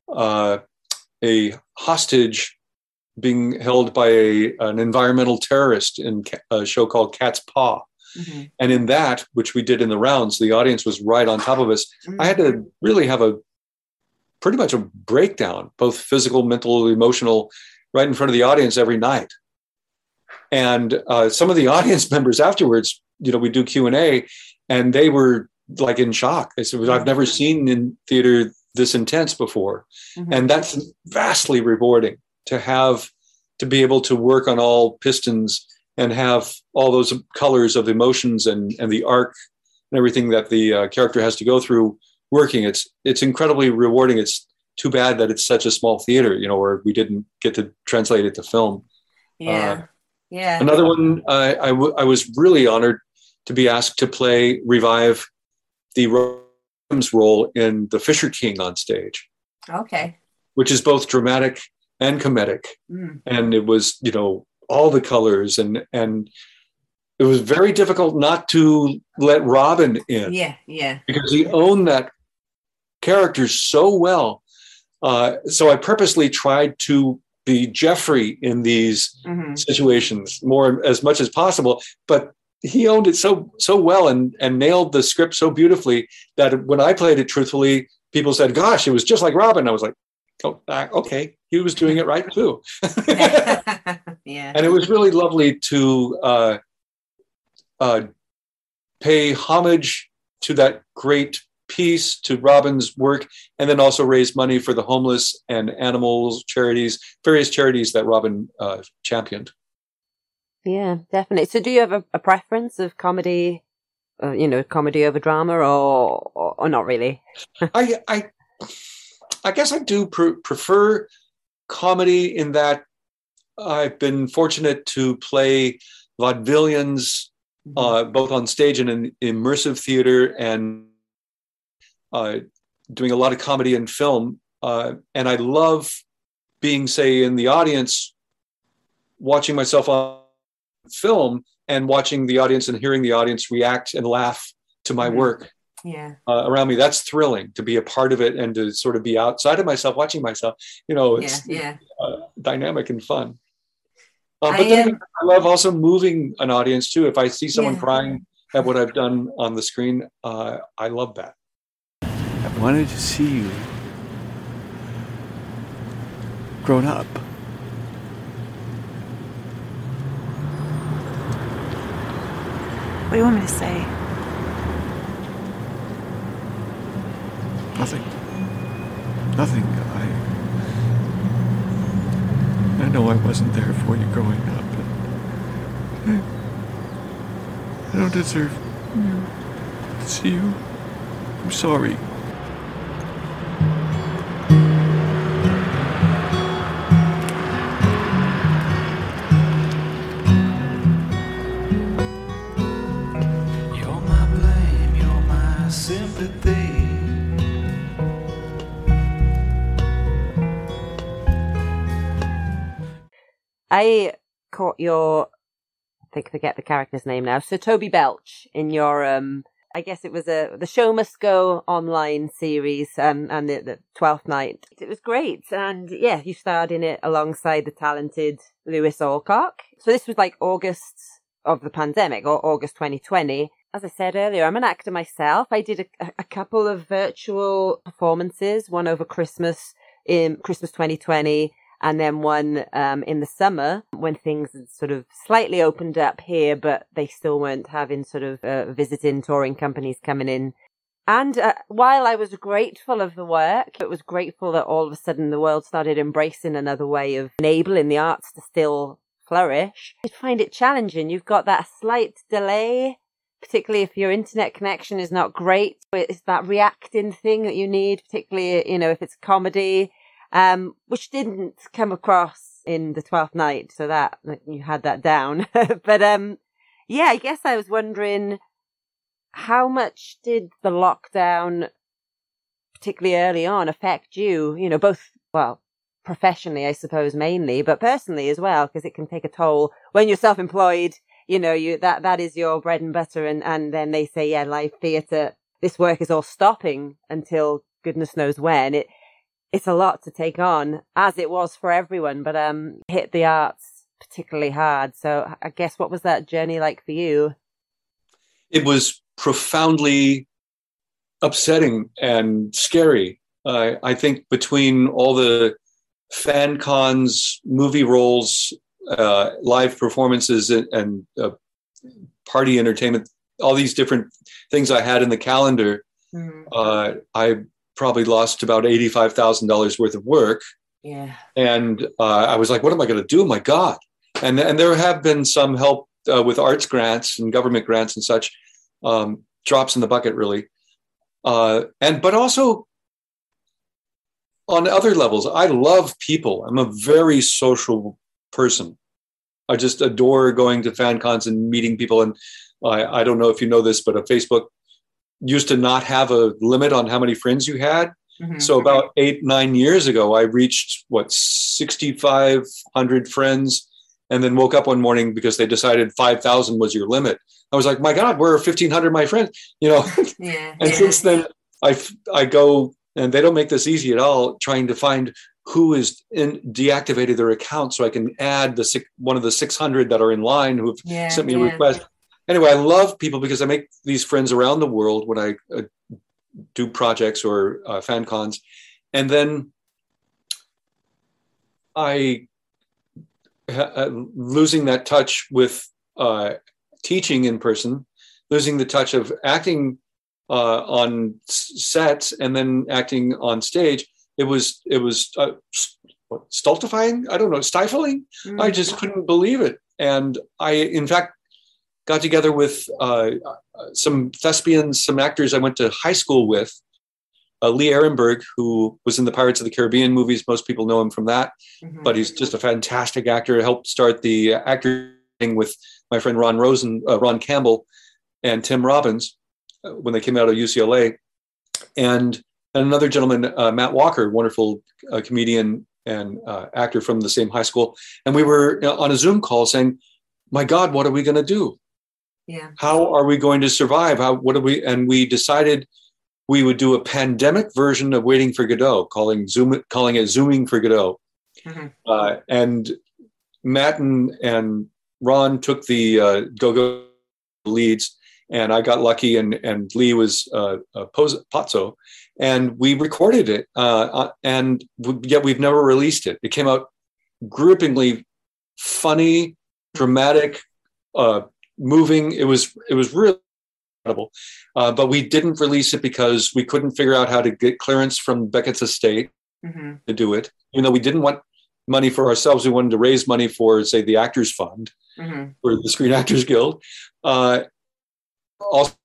uh, a hostage being held by a, an environmental terrorist in a show called Cat's Paw. Mhm. And in that, which we did in the rounds, the audience was right on top of us. I had to really have a pretty much a breakdown, both physical, mental, emotional, right in front of the audience every night. And uh, some of the <laughs> audience members afterwards, you know, we do Q and A, and they were like in shock. They said, "I've never seen in theater this intense before," Mhm. and that's vastly rewarding to have to be able to work on all pistons and have all those colors of emotions and and the arc and everything that the uh, character has to go through working it's it's incredibly rewarding it's too bad that it's such a small theater you know where we didn't get to translate it to film Yeah. yeah. another one uh, I, w- I was really honored to be asked to play revive the role in the fisher king on stage Okay. which is both dramatic and comedic Mm. and it was you know all the colors and and it was very difficult not to let robin in Yeah. Yeah. because he owned that character so well uh, so i purposely tried to be jeffrey in these Mhm. situations more as much as possible but he owned it so so well and and nailed the script so beautifully that when i played it truthfully people said gosh it was just like robin i was like oh okay he was doing it right too. <laughs> yeah. and it was really lovely to uh, uh, pay homage to that great piece, to Robin's work, and then also raise money for the homeless and animals charities, various charities that Robin uh, championed. Yeah, definitely. So, do you have a, a preference of comedy, uh, you know, comedy over drama, or or, or not really? <laughs> I, I, I guess I do pr- prefer comedy in that I've been fortunate to play vaudevillians uh, both on stage and in immersive theater and uh, doing a lot of comedy and film. Uh, and I love being, say, in the audience, watching myself on film and watching the audience and hearing the audience react and laugh to my Mhm. work Yeah. uh, around me. That's thrilling to be a part of it and to sort of be outside of myself, watching myself. You know, it's Yeah. uh, dynamic and fun. Uh, I then am- I love also moving an audience too. If I see someone Yeah. crying at what I've done on the screen, uh, I love that. I wanted to see you grown up. What do you want me to say? Nothing. Nothing. I. I know I wasn't there for you growing up. I, I don't deserve to see you. I'm sorry. I caught your, I think I forget the character's name now. So Toby Belch in your, um, I guess it was a the show must go online series, um, and the, the Twelfth Night. It was great, and yeah, you starred in it alongside the talented Lewis Alcock. So this was like August of the pandemic or August 2020. As I said earlier, I'm an actor myself. I did a, a couple of virtual performances, one over Christmas in Christmas 2020 and then one um, in the summer when things had sort of slightly opened up here, but they still weren't having sort of uh, visiting touring companies coming in. And uh, while I was grateful of the work, it was grateful that all of a sudden the world started embracing another way of enabling the arts to still flourish. I find it challenging. You've got that slight delay, particularly if your internet connection is not great. It's that reacting thing that you need, particularly, you know, if it's comedy um, which didn't come across in the Twelfth Night, so that you had that down. <laughs> but um, yeah, I guess I was wondering how much did the lockdown, particularly early on, affect you? You know, both well, professionally, I suppose, mainly, but personally as well, because it can take a toll when you're self-employed. You know, you that that is your bread and butter, and and then they say, yeah, live theatre, this work is all stopping until goodness knows when. It it's a lot to take on, as it was for everyone, but um, hit the arts particularly hard. So I guess what was that journey like for you? It was profoundly upsetting and scary. Uh, I think between all the fan cons, movie roles, uh, live performances, and, and uh, party entertainment, all these different things I had in the calendar, uh, I probably lost about eighty-five thousand dollars worth of work, Yeah. and uh, I was like, "What am I going to do? My God!" And and there have been some help uh, with arts grants and government grants and such, um, drops in the bucket, really, uh, and but also on other levels, I love people. I'm a very social person. I just adore going to fan cons and meeting people. And I, I don't know if you know this, but a Facebook used to not have a limit on how many friends you had. Mm-hmm. So about eight, nine years ago, I reached what, 6,500 friends and then woke up one morning because they decided 5,000 was your limit. I was like, my God, where are 1,500 my friends? You know, <laughs> <laughs> Yeah. and since then I, I go and they don't make this easy at all trying to find who is in deactivated their account so I can add the six, one of the 600 that are in line who have Yeah, sent me a request. Anyway, I love people because I make these friends around the world when I uh, do projects or uh, fan cons. And then I uh, losing that touch with uh, teaching in person, losing the touch of acting uh, on sets and then acting on stage. It was it was uh, stultifying. I don't know, stifling. I just couldn't believe it, and I, in fact, got together with uh, some thespians, some actors I went to high school with. Uh, Lee Arenberg, who was in the Pirates of the Caribbean movies, most people know him from that, but he's just a fantastic actor. Helped start the acting with my friend Ron Rosen, uh, Ron Campbell, and Tim Robbins uh, when they came out of UCLA, and, and another gentleman, uh, Matt Walker, wonderful uh, comedian and uh, actor from the same high school, and we were uh, on a Zoom call saying, "My God, what are we going to do? Yeah. How are we going to survive? How what are we?" And we decided we would do a pandemic version of Waiting for Godot, calling Zoom, calling it Zooming for Godot. Uh, and Matt and, and Ron took the uh, go-go leads, and I got lucky, and and Lee was uh, uh, Poz- Pozzo, and we recorded it, uh, uh, and w- yet we've never released it. It came out grippingly funny, dramatic, uh, moving. It was it was really incredible, uh, but we didn't release it because we couldn't figure out how to get clearance from Beckett's estate Mm-hmm. to do it. Even though we didn't want money for ourselves, we wanted to raise money for, say, the Actors Fund Mm-hmm. or the Screen Actors Guild. Uh, also,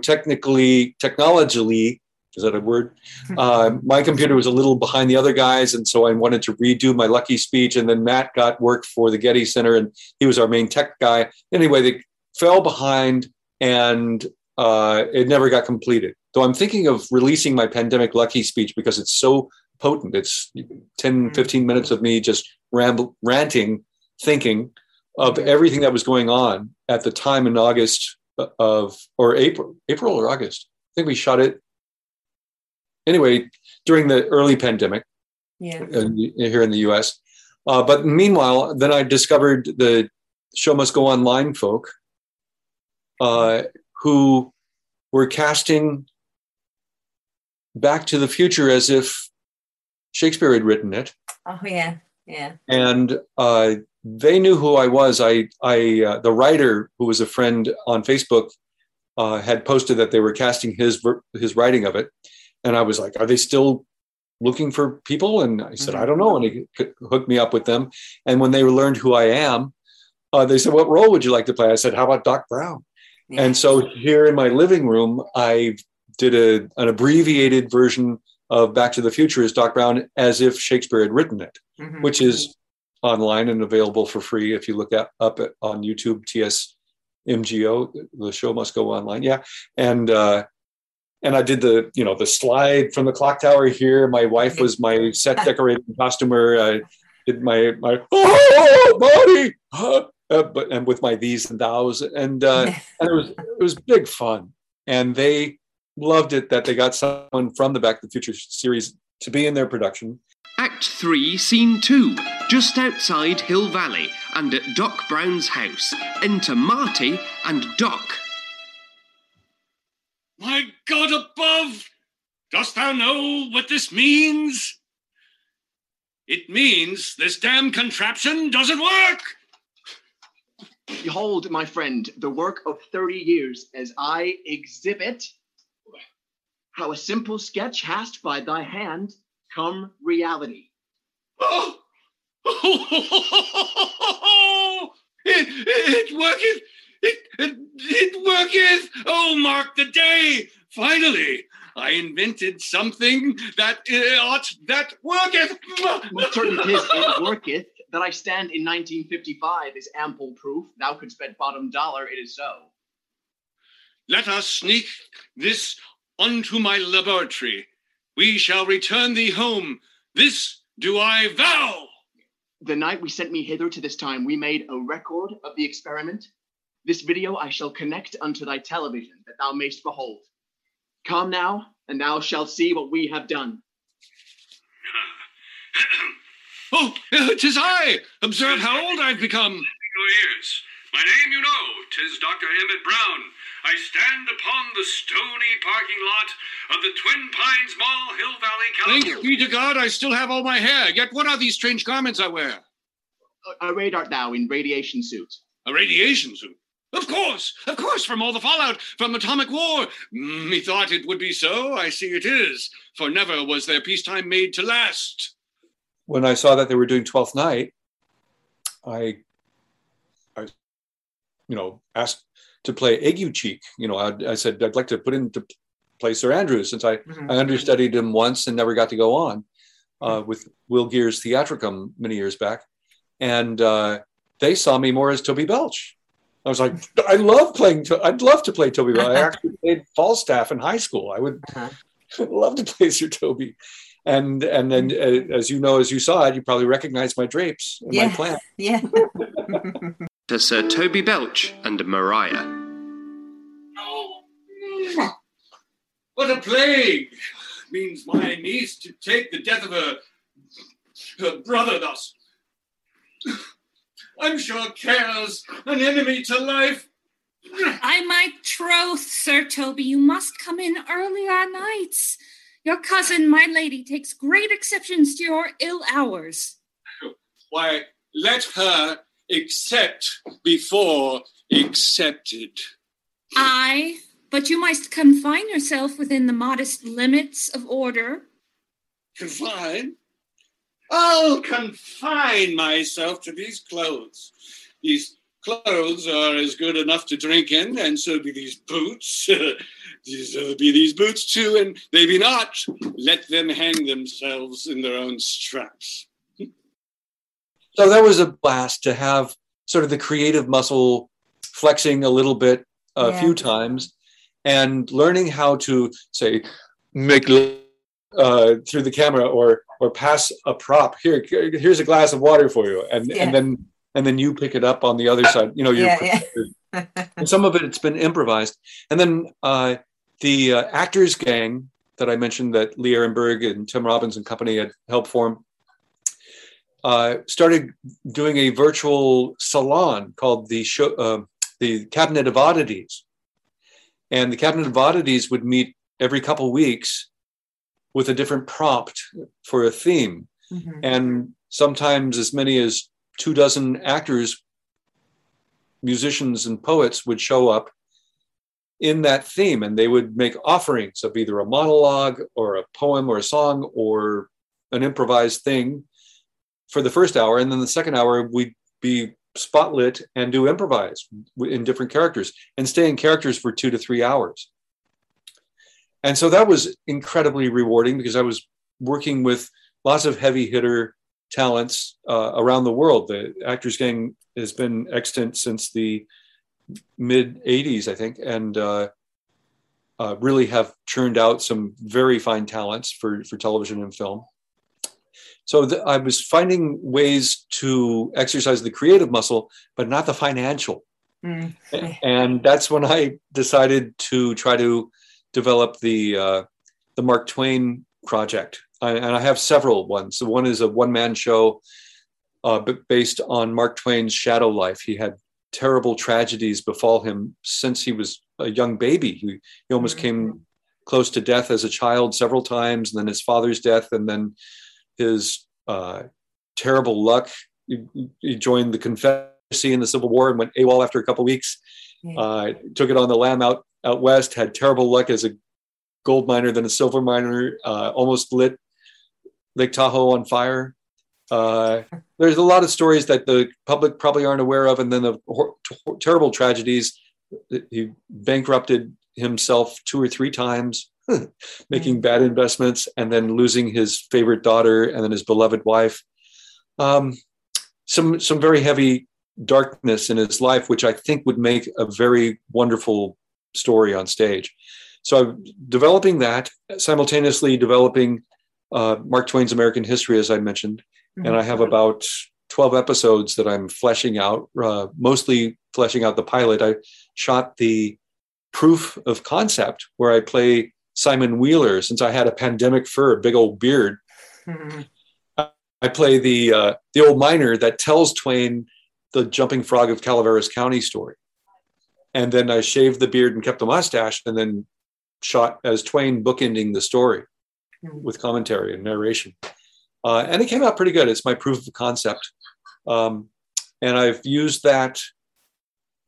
technically, technologically, is that a word? Uh, my computer was a little behind the other guys, and so I wanted to redo my lucky speech. And then Matt got work for the Getty Center, and he was our main tech guy. Anyway, they fell behind, and uh, it never got completed. Though I'm thinking of releasing my pandemic lucky speech because it's so potent. It's 10, 15 minutes of me just ramble, ranting, thinking of everything that was going on at the time in August of, or April, April or August. I think we shot it anyway during the early pandemic Yeah. in, here in the US. Uh, but meanwhile, then I discovered the show must go online folk uh, who were casting Back to the Future as if Shakespeare had written it, Oh yeah. Yeah. and uh, they knew who I was. I, I, uh, the writer who was a friend on Facebook uh, had posted that they were casting his his writing of it, and I was like, "Are they still looking for people?" And I said, "I don't know." And he hooked me up with them. And when they learned who I am, uh, they said, "What role would you like to play?" I said, "How about Doc Brown?" And so here in my living room, I did a, an abbreviated version of Back to the Future as Doc Brown, as if Shakespeare had written it, Mhm. which is online and available for free if you look at, up at, on YouTube. TS MGO, the show must go online. Yeah, and uh, and I did the you know the slide from the clock tower here. My wife was my set <laughs> decorating costumer. I did my my <laughs> oh body, uh, but and with my these and thous, and uh, <laughs> and it was it was big fun, and they loved it that they got someone from the Back to the Future series to be in their production. Act 3, Scene 2. Just outside Hill Valley and at Doc Brown's house. Enter Marty and Doc. My God above! Dost thou know what this means? It means this damn contraption doesn't work! Behold, my friend, the work of 30 years as I exhibit how a simple sketch hast by thy hand come reality. <laughs> Oh! it, it worketh! It, it, it worketh! Oh, mark the day! Finally, I invented something that uh, ought that worketh! Most certain it worketh that I stand in 1955 is ample proof. Thou couldst bet bottom dollar it is so. Let us sneak this unto my laboratory. We shall return thee home. This do I vow. The night we sent me hither to this time, we made a record of the experiment. This video I shall connect unto thy television, that thou mayst behold. Come now, and thou shalt see what we have done. <coughs> Oh, uh, tis I! Observe how old I've become. Your ears. My name you know, tis Dr. Emmett Brown. I stand upon the stony parking lot of the Twin Pines Mall, Hill Valley, California. Thank be to God, I still have all my hair. Yet what are these strange garments I wear? A radar now in radiation suit. A radiation suit? Of course, of course, from all the fallout from atomic war. Methought it would be so. I see it is. For never was there peacetime made to last. When I saw that they were doing Twelfth Night, I, I, you know, asked to play Aguecheek. You know, I, I said I'd like to put in to play Sir Andrew since I Mhm. I understudied him once and never got to go on uh, with Will Geer's Theatricum many years back, and uh, they saw me more as Toby Belch. I was like, I love playing. To- I'd love to play Toby I uh-huh. actually played Falstaff in high school. I would uh-huh. <laughs> love to play Sir Toby. And and then, mm-hmm. uh, as you know, as you saw it, you probably recognized my drapes and my Yeah. plant. <laughs> Yeah. <laughs> To Sir Toby Belch and Mariah. What a plague! Means my niece to take the death of her, her brother thus. I'm sure care's an enemy to life. By my troth, Sir Toby, you must come in early earlier nights. Your cousin, my lady, takes great exceptions to your ill hours. Why, let her accept before accepted. Aye, but you must confine yourself within the modest limits of order. Confine? I'll confine myself to these clothes. These clothes are as good enough to drink in, and so be these boots. <laughs> these uh, be these boots too, and they be not. Let them hang themselves in their own straps. So that was a blast to have sort of the creative muscle flexing a little bit a Yeah. few times and learning how to say make uh, through the camera or or pass a prop here here's a glass of water for you and Yeah. and then and then you pick it up on the other side you know you Yeah, and some of it it's been improvised. And then uh, the uh, actors gang that i mentioned that lee arenberg and tim robbins and company had helped form uh, started doing a virtual salon called the show, uh, the Cabinet of Oddities, and the Cabinet of Oddities would meet every couple weeks with a different prompt for a theme, mm-hmm. and sometimes as many as two dozen actors, musicians, and poets would show up in that theme, and they would make offerings of either a monologue or a poem or a song or an improvised thing for the first hour, and then the second hour we'd be spotlit and do improvise in different characters and stay in characters for two to three hours. And so that was incredibly rewarding because I was working with lots of heavy hitter talents uh, around the world. The Actors Gang has been extant since the mid 80s, I think, and uh, uh, really have churned out some very fine talents for, for television and film so th- I was finding ways to exercise the creative muscle, but not the financial. Mm. And that's when I decided to try to develop the uh, the Mark Twain project. I, and I have several ones. So one is a one man show, uh, based on Mark Twain's shadow life. He had terrible tragedies befall him since he was a young baby. He, he almost came close to death as a child several times, and then his father's death, and then his uh, terrible luck. He, he joined the Confederacy in the Civil War and went AWOL after a couple weeks. Uh, took it on the lam out out west. Had terrible luck as a gold miner, then a silver miner. Uh, almost lit Lake Tahoe on fire. Uh, there's a lot of stories that the public probably aren't aware of, and then the hor- ter- terrible tragedies. He bankrupted himself two or three times <laughs> making bad investments and then losing his favorite daughter and then his beloved wife. Um, some some very heavy darkness in his life, which I think would make a very wonderful story on stage. So I'm developing that simultaneously developing uh, Mark Twain's American History, as I mentioned, and I have about 12 episodes that I'm fleshing out, uh, mostly fleshing out the pilot. I shot the proof of concept where I play Simon Wheeler since I had a pandemic fur, a big old beard. I play the uh, the old miner that tells Twain the jumping frog of Calaveras County story. And then I shaved the beard and kept the mustache and then shot as Twain bookending the story with commentary and narration. Uh, and it came out pretty good. It's my proof of concept. Um, and I've used that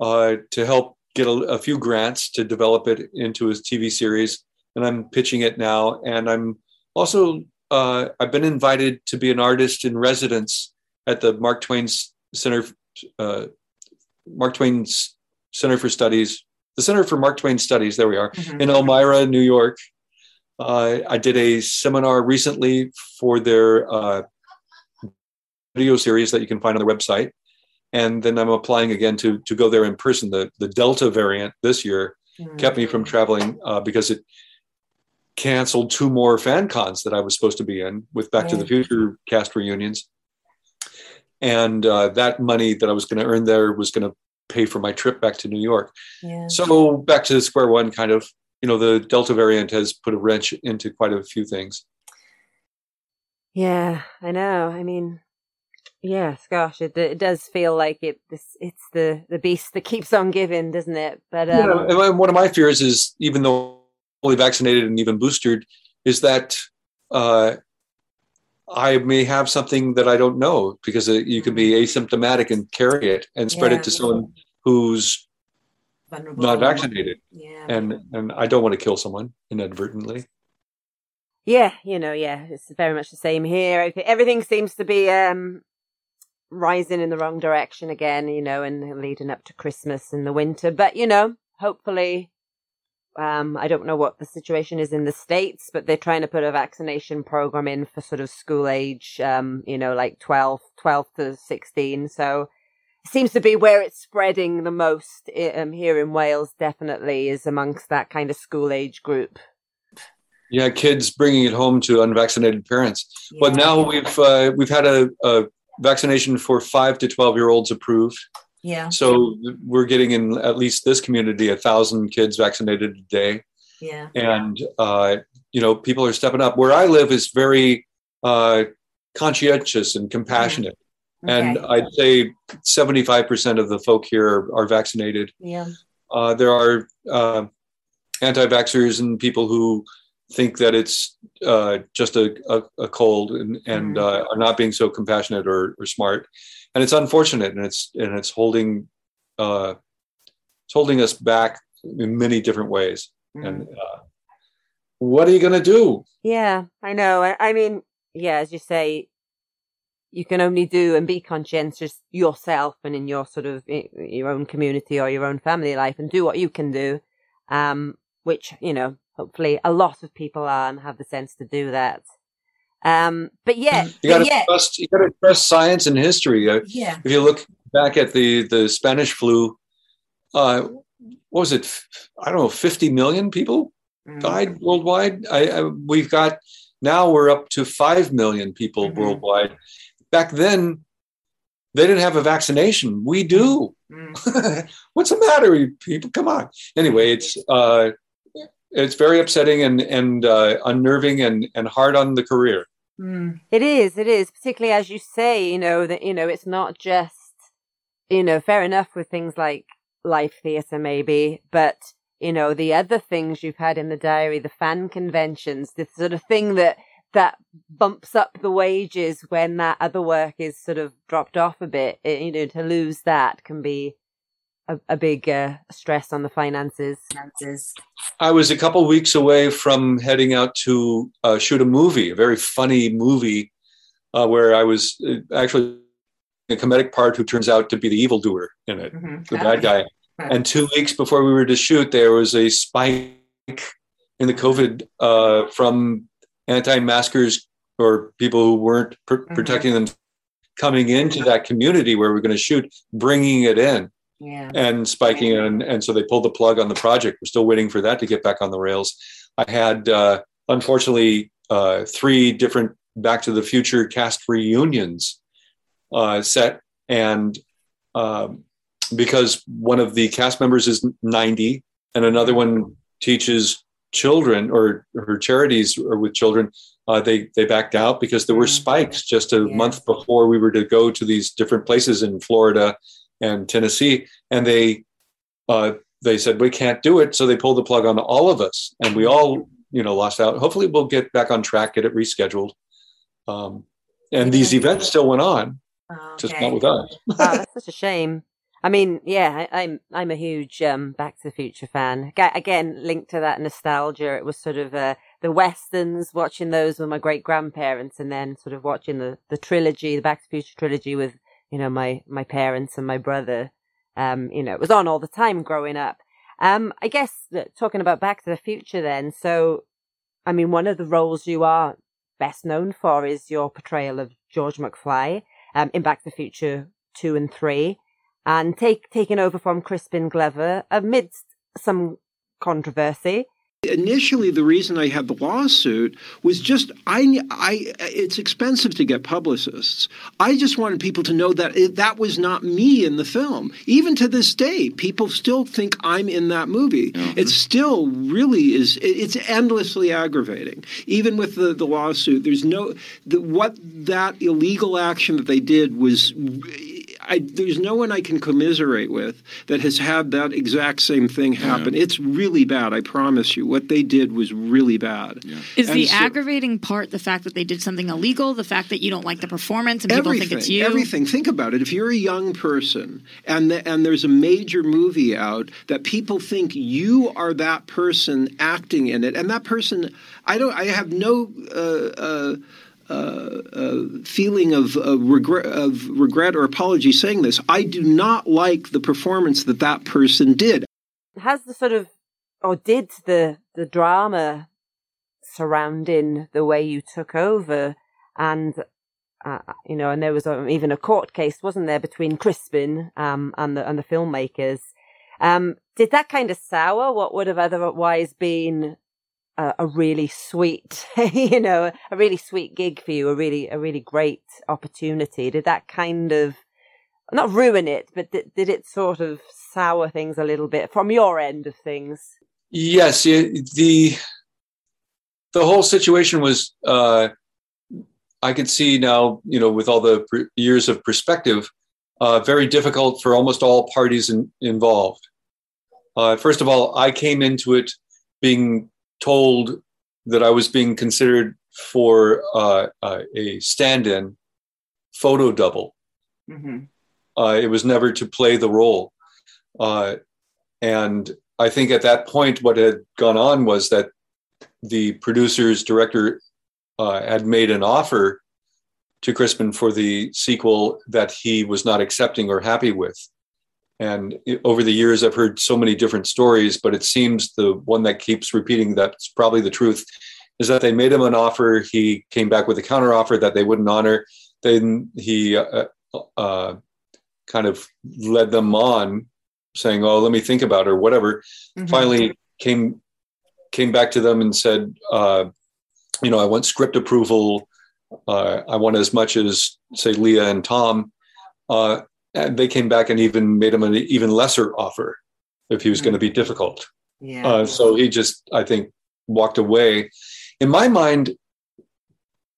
uh, to help get a, a few grants to develop it into a TV series. And I'm pitching it now. And I'm also, uh, I've been invited to be an artist in residence at the Mark Twain Center, uh, Mark Twain Center for Studies, the Center for Mark Twain Studies. There we are Mhm. in Elmira, New York. Uh, I did a seminar recently for their uh, video series that you can find on their website, and then I'm applying again to to go there in person. The the Delta variant this year kept me from traveling uh, because it canceled two more fan cons that I was supposed to be in with Back to the Future cast reunions. And uh, that money that I was going to earn there was going to pay for my trip back to New York. Yeah. So back to the square one, kind of. You know, the Delta variant has put a wrench into quite a few things. Yeah, I know. I mean, yes, gosh, it, it does feel like it. This, it's the the beast that keeps on giving, doesn't it? But um, Yeah, and one of my fears is, even though fully vaccinated and even boosted, is that uh, I may have something that I don't know because uh, you can be asymptomatic and carry it and spread Yeah. it to someone who's Vulnerable. not vaccinated. Yeah. And and I don't want to kill someone inadvertently. yeah, you know, yeah, it's very much the same here. Everything- Everything seems to be um rising in the wrong direction again, you know, and leading up to Christmas and the winter. But you know, hopefully, um, I don't know what the situation is in the states, but they're trying to put a vaccination program in for sort of school age, um, you know, like 12, 12 to sixteen. So it seems to be where it's spreading the most um, here in Wales. Definitely is amongst that kind of school age group. Yeah, kids bringing it home to unvaccinated parents. But now we've uh, we've had a, a vaccination for five to twelve year olds approved. Yeah. So we're getting in at least this community a thousand kids vaccinated a day. Yeah. and uh, you know people are stepping up. Where I live is very uh, conscientious and compassionate, and Okay. I'd say seventy five percent of the folk here are, are vaccinated. Yeah. Uh, there are uh, anti-vaxxers and people who think that it's uh, just a, a, a cold and, and uh, are not being so compassionate or, or smart, and it's unfortunate, and it's and it's holding uh, it's holding us back in many different ways. And uh, what are you going to do? Yeah, I know. I, I mean, yeah, as you say, you can only do and be conscientious yourself and in your sort of your own community or your own family life and do what you can do. Um, which, you know, hopefully a lot of people are and have the sense to do that. Um, but yeah, You got yeah, trust. You got to trust science and history. Yeah. If you look back at the the Spanish flu, uh, what was it? I don't know. Fifty million people died worldwide. I, I we've got now we're up to five million people worldwide. Back then, they didn't have a vaccination. We do. <laughs> What's the matter, you people? Come on. Anyway, it's uh, it's very upsetting and and uh, unnerving and and hard on the career. It is, it is, particularly as you say, you know, that, you know, it's not just, you know, fair enough with things like live theatre maybe, but, you know, the other things you've had in the diary, the fan conventions, the sort of thing that, that bumps up the wages when that other work is sort of dropped off a bit, eh, you know, to lose that can be a, a big uh, stress on the finances. I was a couple weeks away from heading out to uh, shoot a movie, a very funny movie, uh, where I was uh, actually a comedic part who turns out to be the evildoer in it, the bad guy. And two weeks before we were to shoot, there was a spike in the COVID uh, from anti-maskers or people who weren't pr- protecting them coming into that community where we're going to shoot, bringing it in Yeah. and spiking. And, and so they pulled the plug on the project. We're still waiting for that to get back on the rails. I had, uh, unfortunately, uh, three different Back to the Future cast reunions uh, set. And um, because one of the cast members is 90 and another one teaches children or her charities are with children, uh, they they backed out because there were spikes just a month before we were to go to these different places in Florida and Tennessee, and they uh, they said we can't do it, so they pulled the plug on all of us, and we all you know lost out. Hopefully, we'll get back on track, get it rescheduled, um, and these events still went on, just not with us. <laughs> oh, that's such a shame. I mean, yeah, I, I'm I'm a huge um, Back to the Future fan. Again, linked to that nostalgia. It was sort of uh, the westerns, watching those with my great grandparents, and then sort of watching the the trilogy, the Back to the Future trilogy, with you know my my parents and my brother. Um, you know, it was on all the time growing up. Um, I guess that talking about Back to the Future, then. So, I mean, one of the roles you are best known for is your portrayal of George McFly um, in Back to the Future two and three and take taking over from Crispin Glover amidst some controversy. Initially, the reason I had the lawsuit was just I, I it's expensive to get publicists. I just wanted people to know that it, that was not me in the film. Even to this day, people still think I'm in that movie. It still really is. It, it's endlessly aggravating. Even with the, the lawsuit, there's no the, what that illegal action that they did was. I, there's no one I can commiserate with that has had that exact same thing happen. It's really bad. I promise you. What they did was really bad. Is And the so- aggravating part the fact that they did something illegal, the fact that you don't like the performance and people think it's you? Everything. Think about it. If you're a young person and the, and there's a major movie out that people think you are that person acting in it, and that person, I don't. I have no. Uh, uh, feeling of uh, regret, of regret or apology saying this. I do not like the performance that that person did. Has the sort of or did the the drama surrounding the way you took over and uh, you know and there was um, even a court case wasn't there between Crispin um and the and the filmmakers um did that kind of sour what would have otherwise been a, a really sweet <laughs> you know a really sweet gig for you a really a really great opportunity did that kind of not ruin it but did, did it sort of sour things a little bit from your end of things Yes, the the whole situation was. Uh, I could see now, you know, with all the pr- years of perspective, uh, very difficult for almost all parties in, involved. Uh, first of all, I came into it being told that I was being considered for uh, uh, a stand-in photo double. Mm-hmm. Uh, it was never to play the role. Uh, and I think at that point, what had gone on was that the producers, director uh, had made an offer to Crispin for the sequel that he was not accepting or happy with. And over the years, I've heard so many different stories, but it seems the one that keeps repeating that's probably the truth is that they made him an offer. He came back with a counteroffer that they wouldn't honor. Then he uh, uh, kind of led them on, saying, "Oh, let me think about it," or whatever. Mhm. Finally, came came back to them and said, uh, "You know, I want script approval. Uh, I want as much as say Lea and Tom." And they came back and even made him an even lesser offer if he was going to be difficult. Yeah. Uh, so he just, I think, walked away. In my mind,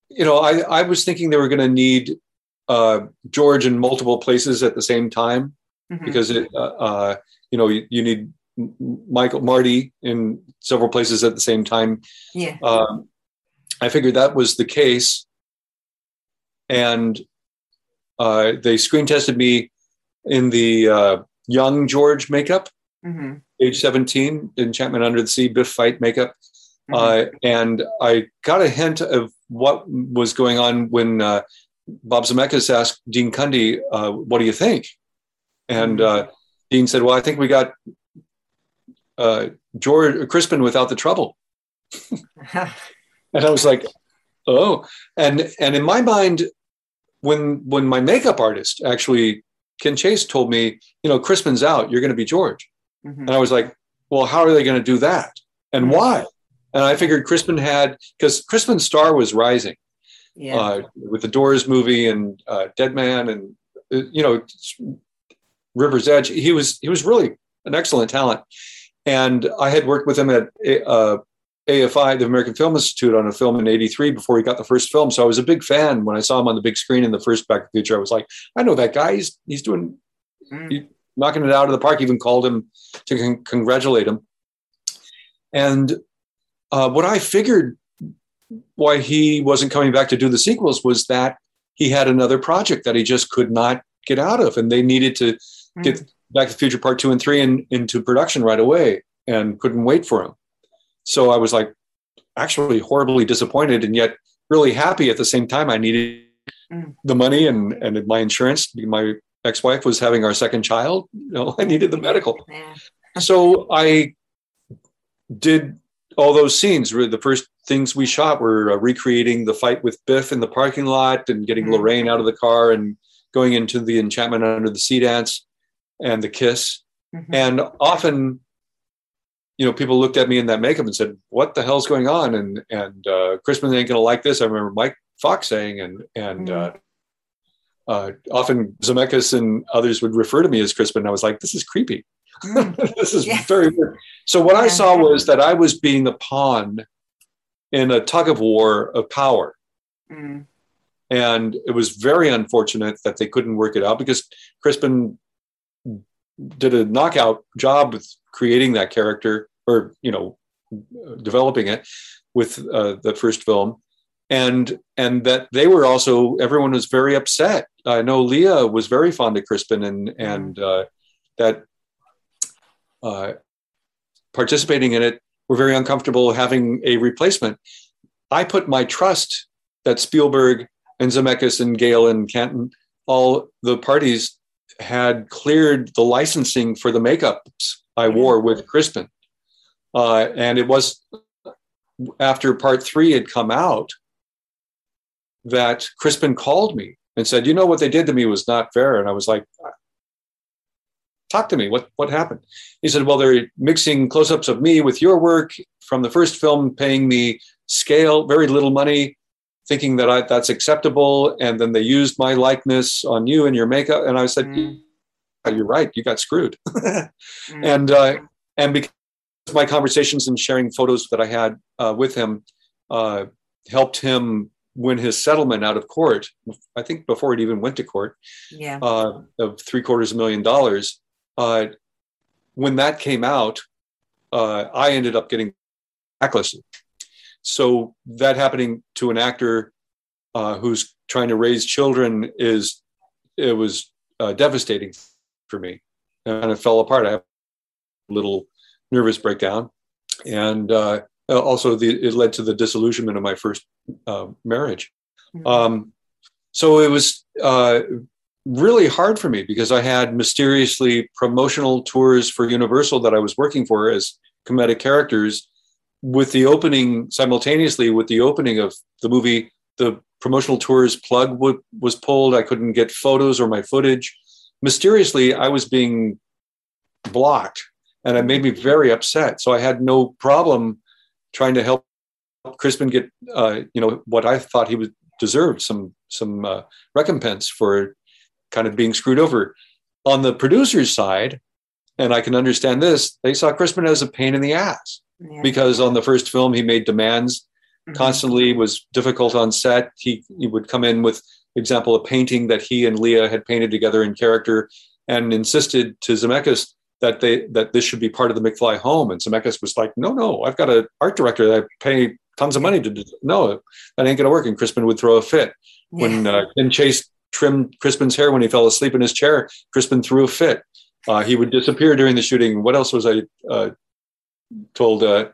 you know, I, I was thinking they were going to need uh, George in multiple places at the same time Mhm. because it, uh, uh, you know, you, you need Michael Marty in several places at the same time. Yeah. Um, I figured that was the case, and uh, they screen tested me in the uh, young George makeup, Mhm. age 17, Enchantment Under the Sea, Biff fight makeup. Uh, and I got a hint of what was going on when uh, Bob Zemeckis asked Dean Cundey, uh, "What do you think?" And uh, Dean said, "Well, I think we got uh, George Crispin without the trouble." <laughs> <laughs> and I was like, "Oh!" And and in my mind, when when my makeup artist actually Ken Chase told me, "You know, Crispin's out. You're going to be George," Mhm. and I was like, "Well, how are they going to do that? And why?" And I figured Crispin had because Crispin's star was rising Yeah. uh, with the Doors movie and uh, Dead Man and uh, you know River's Edge. He was he was really an excellent talent, and I had worked with him at uh, AFI, the American Film Institute, on a film in '83 before he got the first film. So I was a big fan when I saw him on the big screen in the first Back to the Future. I was like, I know that guy. He's he's doing he's knocking it out of the park. Even called him to con- congratulate him. And uh, what I figured why he wasn't coming back to do the sequels was that he had another project that he just could not get out of, and they needed to get Back to the Future Part Two and Three in, into production right away, and couldn't wait for him. So I was like, actually horribly disappointed, and yet really happy at the same time. I needed mm. the money and and my insurance. My ex-wife was having our second child. You know, <laughs> I needed the medical. So I did all those scenes. The first things we shot were uh, recreating the fight with Biff in the parking lot and getting mm. Lorraine out of the car and going into the enchantment under the sea dance and the kiss. Mm-hmm. And often, you know, people looked at me in that makeup and said, "What the hell's going on?" And and uh, Crispin ain't gonna like this. I remember Mike Fox saying, and and uh, uh, often Zemeckis and others would refer to me as Crispin. I was like, "This is creepy. <laughs> this is very weird." So what I saw was that I was being a pawn in a tug of war of power. Mm. And it was very unfortunate that they couldn't work it out because Crispin did a knockout job with creating that character or, you know, developing it with uh, the first film. And and that they were also everyone was very upset. I know Lea was very fond of Crispin and and uh, that uh, participating in it were very uncomfortable having a replacement. I put my trust that Spielberg and Zemeckis and Gale and Canton, all the parties had cleared the licensing for the makeups I wore with Crispin. Uh, and it was after part three had come out that Crispin called me and said, You know, what they did to me was not fair. And I was like, Talk to me. What, what happened? He said, Well, they're mixing close ups of me with your work from the first film, paying me scale, very little money, thinking that I, that's acceptable. And then they used my likeness on you and your makeup. And I said, "Yeah, You're right. You got screwed. <laughs> And, uh, and because my conversations and sharing photos that I had uh, with him uh, helped him win his settlement out of court. I think before it even went to court, Yeah. uh, of three quarters of a million dollars. Uh, when that came out, uh, I ended up getting blacklisted. So that happening to an actor uh, who's trying to raise children is it was uh, devastating for me, and it fell apart. I have a little nervous breakdown, and uh, also the, it led to the disillusionment of my first uh, marriage. Um, so it was uh, really hard for me because I had mysteriously promotional tours for Universal that I was working for as comedic characters. With the opening simultaneously with the opening of the movie, the promotional tours plug w- was pulled. I couldn't get photos or my footage. Mysteriously, I was being blocked, and it made me very upset. So I had no problem trying to help Crispin get, uh, you know, what I thought he would deserve some some uh, recompense for kind of being screwed over. On the producer's side, and I can understand this, they saw Crispin as a pain in the ass because on the first film he made demands. Constantly was difficult on set. He, he would come in with example a painting that he and lea had painted together in character and insisted to zemeckis that they that this should be part of the mcfly home. And zemeckis was like no no i've got an art director that i pay tons of money to do no that ain't going to work. And crispin would throw a fit. When uh, ken chase trimmed crispin's hair when he fell asleep in his chair crispin threw a fit. Uh, he would disappear during the shooting. What else was i uh, told uh,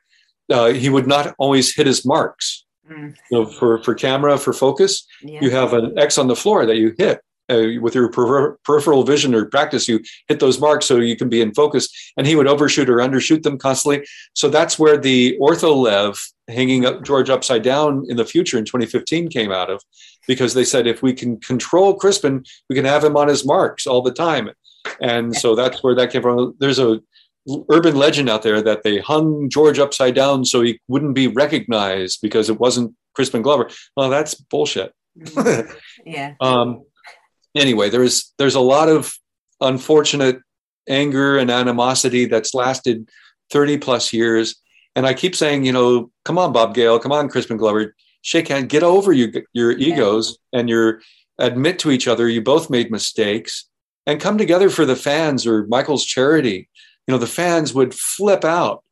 uh, he would not always hit his marks. Mm. You know, for for camera for focus, Yeah. you have an X on the floor that you hit uh, with your peripher- peripheral vision or practice. You hit those marks so you can be in focus. And he would overshoot or undershoot them constantly. So that's where the ortholev hanging up George upside down in the future in 2015 came out of, because they said if we can control Crispin, we can have him on his marks all the time. And so that's where that came from. There's a urban legend out there that they hung George upside down so he wouldn't be recognized because it wasn't Crispin Glover. Well, that's bullshit. <laughs> Yeah. um, anyway, there's there's a lot of unfortunate anger and animosity that's lasted 30 plus years. and I keep saying, you know, come on, Bob Gale, come on, Crispin Glover, shake hand, get over you, your egos and your admit to each other you both made mistakes and come together for the fans or Michael's charity. You know, the fans would flip out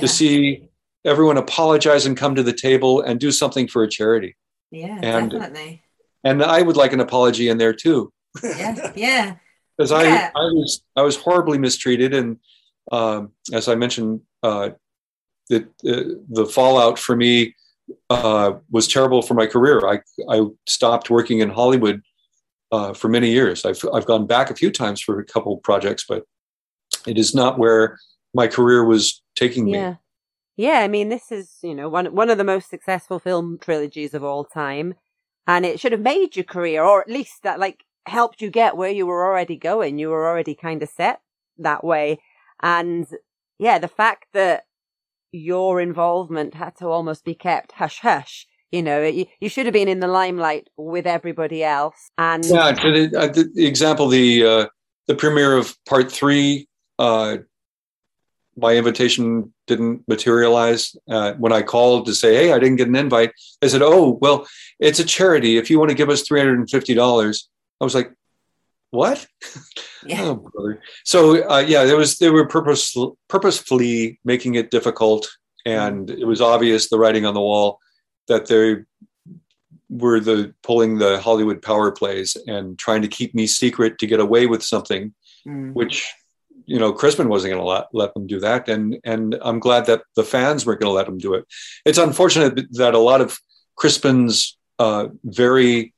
to see everyone apologize and come to the table and do something for a charity. Yeah, And- definitely. And I would like an apology in there too. Yeah, yeah. <laughs> because Yeah. I, I was I was horribly mistreated, and um, as I mentioned, uh, the uh, the fallout for me uh, was terrible for my career. I I stopped working in Hollywood uh, for many years. I've I've gone back a few times for a couple projects, but it is not where my career was taking me. Yeah. Yeah, I mean, this is, you know, one one of the most successful film trilogies of all time. And it should have made your career, or at least that like helped you get where you were already going. You were already kind of set that way. And yeah, the fact that your involvement had to almost be kept hush hush. You know, you, you should have been in the limelight with everybody else. And Yeah, uh, the, the example, the uh, the premiere of part three, uh, my invitation didn't materialize. Uh, when I called to say, "Hey, I didn't get an invite," they said, "Oh, well, it's a charity. If you want to give us three hundred and fifty dollars," I was like, "What?" <laughs> oh, brother. So uh, yeah, there was they were purpose, purposefully making it difficult, and it was obvious the writing on the wall that they were the pulling the Hollywood power plays and trying to keep me secret to get away with something, which you know Crispin wasn't going to let, let them do that, and and I'm glad that the fans weren't going to let them do it. It's unfortunate that a lot of Crispin's uh, very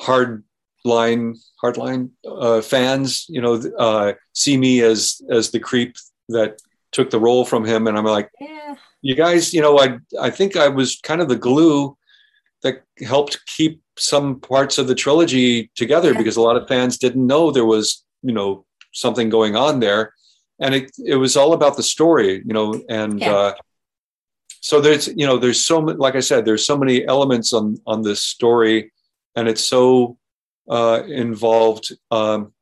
hard line hard line uh, fans, you know, uh, see me as as the creep that took the role from him, and I'm like, Yeah. you guys, you know, I I think I was kind of the glue that helped keep some parts of the trilogy together because a lot of fans didn't know there was, you know, something going on there, and it it was all about the story, you know, and Yeah. uh, so there's you know there's so many like I said there's so many elements on on this story, and it's so uh, involved. Um,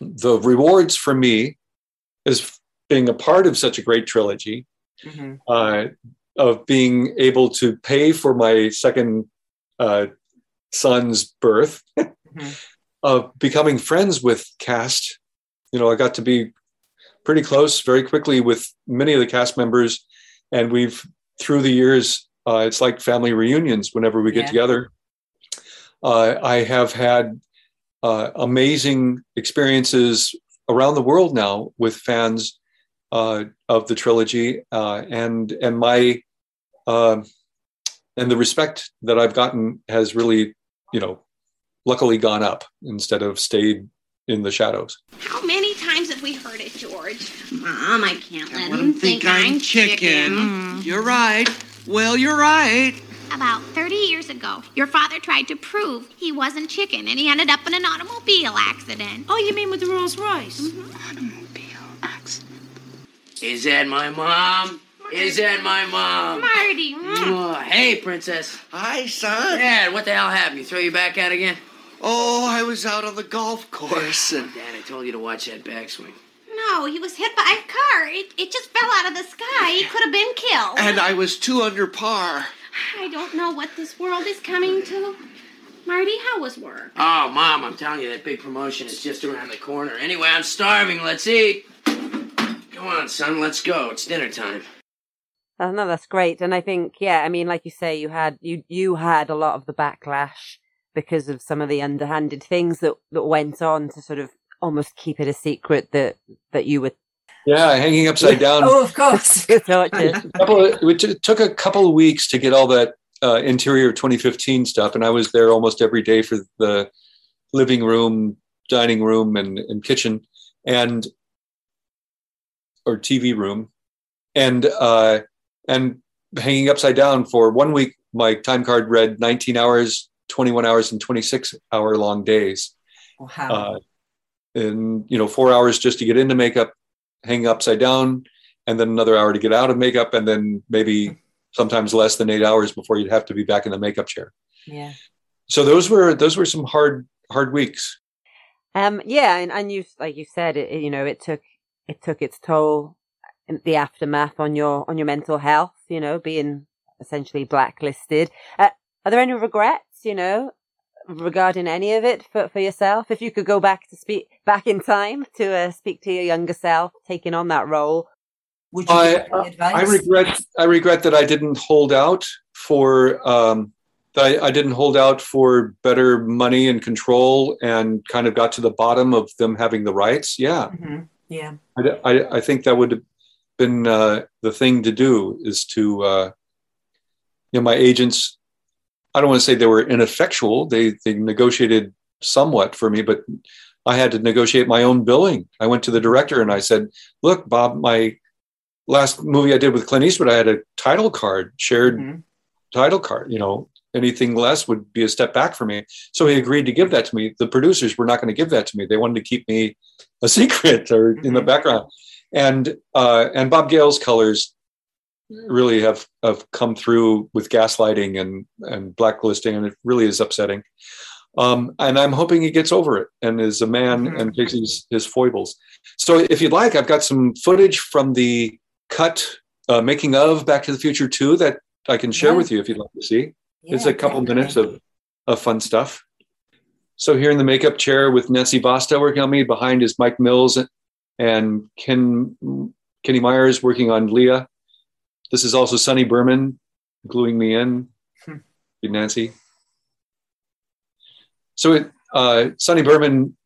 the rewards for me is being a part of such a great trilogy Mm-hmm. uh, of being able to pay for my second uh, son's birth, <laughs> of becoming friends with cast. You know, I got to be pretty close very quickly with many of the cast members, and we've through the years, uh, it's like family reunions whenever we get Yeah. together. Uh, I have had uh, amazing experiences around the world now with fans uh, of the trilogy, uh, and and my um and the respect that I've gotten has really, you know, luckily gone up instead of stayed in the shadows. How many times have we heard it, George? Mom, I can't let, Let him him think I'm chicken. You're right. Well, you're right. About 30 years ago, your father tried to prove he wasn't chicken, and he ended up in an automobile accident. Oh, you mean with the Rolls Royce? Mm-hmm. Automobile accident. Is that my mom? Is that my mom? Marty. Oh, hey, princess. Hi, son. Dad, what the hell happened? You throw you back out again? Oh, I was out on the golf <laughs> course and Dad, I told you to watch that backswing. No, he was hit by a car. It, it just fell out of the sky. He could have been killed. and I was two under par. I don't know what this world is coming to. Marty, how was work? Oh, Mom, I'm telling you, that big promotion is just around the corner. Anyway, I'm starving. Let's eat. Come on, son, let's go. It's dinner time. Oh, no, that's great. And I think, yeah, I mean, like you say, you had you you had a lot of the backlash because of some of the underhanded things that that went on to sort of almost keep it a secret that that you were. Yeah, hanging upside <laughs> down. Oh, of course. <laughs> tortured. <laughs> it took a couple of weeks to get all that uh, interior 2015 stuff, and I was there almost every day for the living room, dining room, and, and kitchen, and or TV room, and uh, and hanging upside down for one week. My time card read 19 hours, 21 hours, and 26 hour long days. Wow. Uh, and you know, four hours just to get into makeup, hang upside down, and then another hour to get out of makeup, and then maybe sometimes less than eight hours before you'd have to be back in the makeup chair. yeah. So those were those were some hard hard weeks. Um, yeah, and, and you like you said, it, you know, it took it took its toll. in the aftermath on your on your mental health. You know, being essentially blacklisted. Uh, are there any regrets? You know, regarding any of it for, for yourself? If you could go back to speak back in time to uh, speak to your younger self, taking on that role, would I, I regret I regret that I didn't hold out for um, that I, I didn't hold out for better money and control and kind of got to the bottom of them having the rights. Yeah, Mhm. Yeah. I, I, I think that would have been uh, the thing to do is to, uh, you know, my agents, I don't want to say they were ineffectual. They, they negotiated somewhat for me, but I had to negotiate my own billing. I went to the director and I said, look, Bob, my last movie I did with Clint Eastwood, I had a title card, shared title card, you know, anything less would be a step back for me. So he agreed to give that to me. The producers were not going to give that to me. They wanted to keep me a <laughs> secret or in the background. And uh, and Bob Gale's colors really have have come through with gaslighting and and blacklisting, and it really is upsetting. Um, and I'm hoping he gets over it and is a man and takes his, his foibles. So if you'd like, I've got some footage from the cut uh, making of Back to the Future 2 that I can share Yeah. with you if you'd like to see. it's a couple definitely. minutes of, of fun stuff. So here in the makeup chair with Nancy Vasta working on me, behind is Mike Mills and Ken Kenny Myers working on Lea. This is also Sonny Burman gluing me in. Nancy. So it, uh, Sonny Burman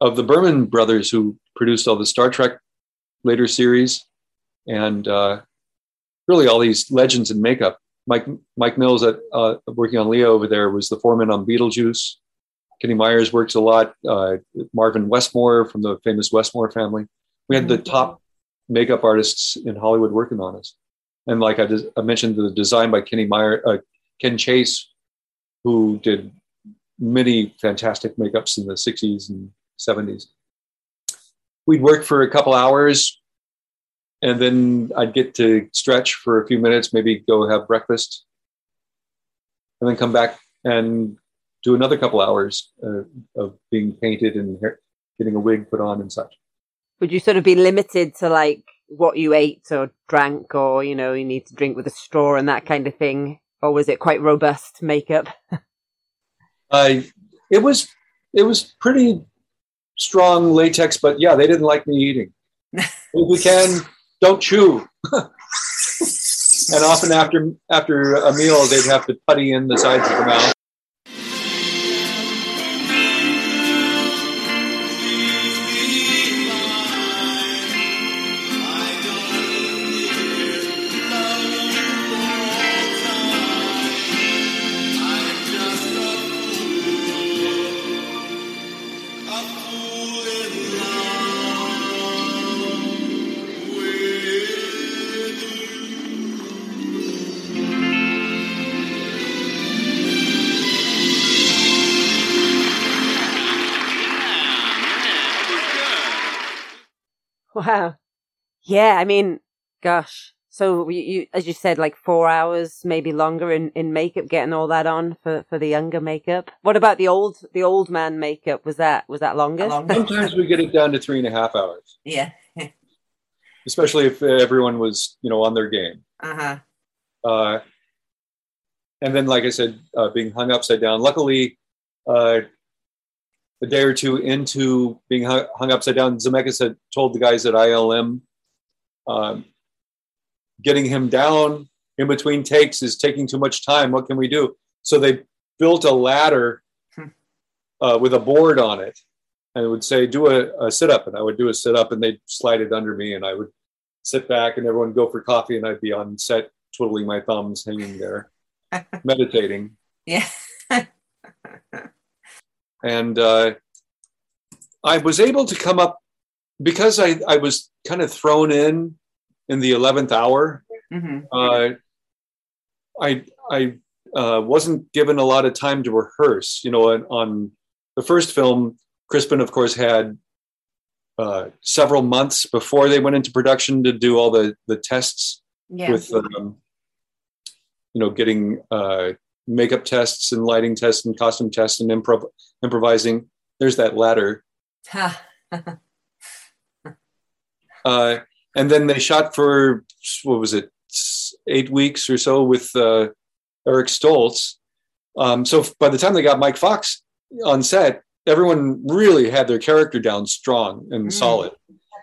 of the Burman brothers, who produced all the Star Trek later series, and uh, really all these legends in makeup. Mike Mike Mills, at, uh, working on Leo over there, was the foreman on Beetlejuice. Kenny Myers works a lot. Uh, Marvin Westmore from the famous Westmore family. We had the top makeup artists in Hollywood working on us. And like I, I mentioned, the design by Kenny Meyer, uh, Ken Chase, who did many fantastic makeups in the 60s and 70s. We'd work for a couple hours, and then I'd get to stretch for a few minutes, maybe go have breakfast, and then come back and do another couple hours uh, of being painted and hair, getting a wig put on and such. would you sort of be limited to like what you ate or drank, or you know, you need to drink with a straw and that kind of thing, or was it quite robust makeup? <laughs> I it was it was pretty strong latex, but yeah, they didn't like me eating. <laughs> if we can, don't chew. <laughs> and often after after a meal, they'd have to putty in the sides of the mouth. Wow. Yeah, I mean, gosh. So you, you, as you said, like four hours, maybe longer in, in makeup, getting all that on for, for the younger makeup. What about the old, the old man makeup? Was that, was that longer? Sometimes we get it down to three and a half hours, Yeah. <laughs> especially if everyone was you know on their game. Uh-huh. Uh, and then, like I said, uh, being hung upside down. Luckily, uh, a day or two into being hung, upside down, Zemeckis had told the guys at ILM, um, getting him down in between takes is taking too much time. What can we do? So they built a ladder uh, with a board on it, and it would say, "Do a, a sit up," and I would do a sit up, and they'd slide it under me, and I would sit back, and everyone go for coffee, and I'd be on set twiddling my thumbs, hanging there, <laughs> meditating. Yeah. And uh, I was able to come up because I, I was kind of thrown in in the eleventh hour. Mhm. Uh, I I uh, wasn't given a lot of time to rehearse. You know, on, on the first film, Crispin, of course, had uh, several months before they went into production to do all the the tests Yeah. with um, you know getting uh, makeup tests and lighting tests and costume tests and improv improvising. There's that ladder. <laughs> Uh, and then they shot for what was it, eight weeks or so with uh, Eric Stoltz. Um, so by the time they got Mike Fox on set, everyone really had their character down strong and solid.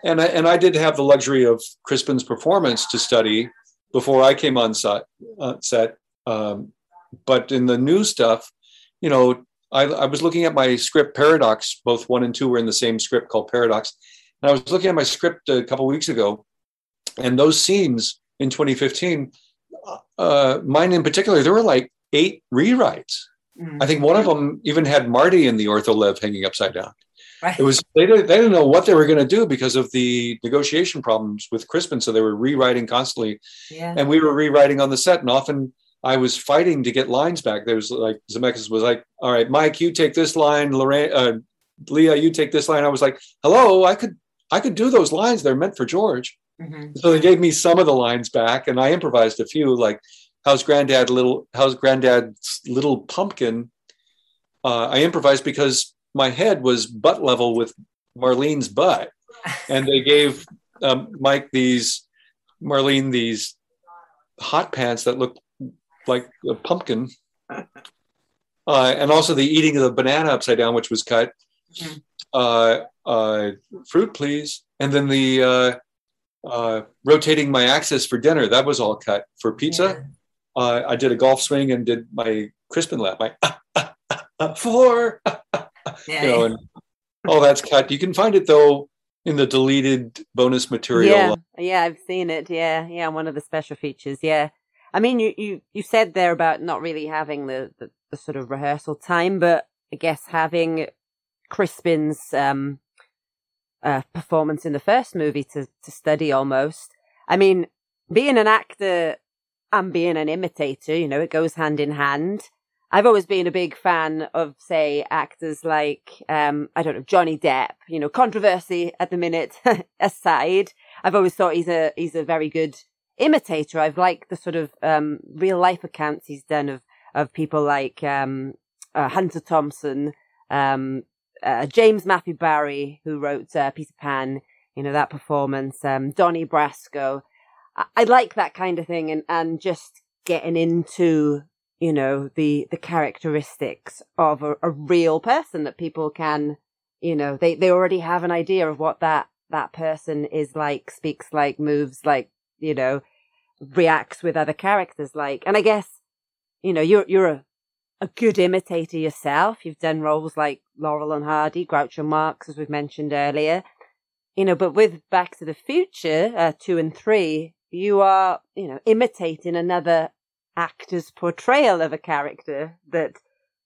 And I, and I did have the luxury of Crispin's performance to study before I came on set. Uh, set. Um, but in the new stuff, you know, I, I was looking at my script Paradox. Both one and two were in the same script called Paradox. And I was looking at my script a couple weeks ago, and those scenes in 2015, uh, mine in particular, there were like eight rewrites. I think one of them even had Marty in the ortholev hanging upside down. It was they didn't, they didn't know what they were going to do because of the negotiation problems with Crispin, so they were rewriting constantly, Yeah. and we were rewriting on the set, and often I was fighting to get lines back. There was like Zemeckis was like, "All right, Mike, you take this line, Lorraine, uh, Lea, you take this line." I was like, "Hello, I could I could do those lines. They're meant for George." So they gave me some of the lines back, and I improvised a few, like "How's Granddad little? How's Granddad's little pumpkin?" Uh, I improvised because my head was butt level with Marlene's butt, and they gave um, Mike these Marlene these hot pants that looked like a pumpkin, uh, and also the eating of the banana upside down, which was cut. Uh, uh, fruit, please, and then the uh, uh, rotating my axis for dinner. That was all cut for pizza. Uh, I did a golf swing and did my Crispin lap. My <laughs> four, you know, and all that's cut. You can find it though in the deleted bonus material. Yeah, yeah, I've seen it. Yeah, yeah, one of the special features. Yeah, I mean, you you you said there about not really having the the, the sort of rehearsal time, but I guess having Crispin's um uh, performance in the first movie to to study almost. I mean, being an actor and being an imitator, you know, it goes hand in hand. I've always been a big fan of, say, actors like, um, I don't know, Johnny Depp. You know, controversy at the minute <laughs> aside, I've always thought he's a he's a very good imitator. I've liked the sort of um, real life accounts he's done of of people like um, uh, Hunter Thompson, um, uh, James Matthew Barrie, who wrote uh, Peter Pan. You know that performance, um, Donnie Brasco. I, I like that kind of thing, and and just getting into you know the the characteristics of a, a real person that people can you know they they already have an idea of what that that person is like speaks like moves like you know reacts with other characters like and i guess you know you're you're a a good imitator yourself you've done roles like laurel and hardy groucho marx as we've mentioned earlier you know but with back to the future uh, 2 and 3 you are you know imitating another actor's portrayal of a character that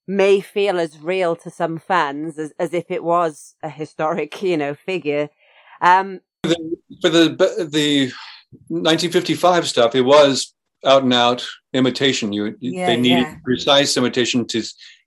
may feel as real to some fans as, as if it was a historic, you know, figure. Um, for the the 1955 stuff, it was out and out imitation. You Yeah, they needed yeah. precise imitation to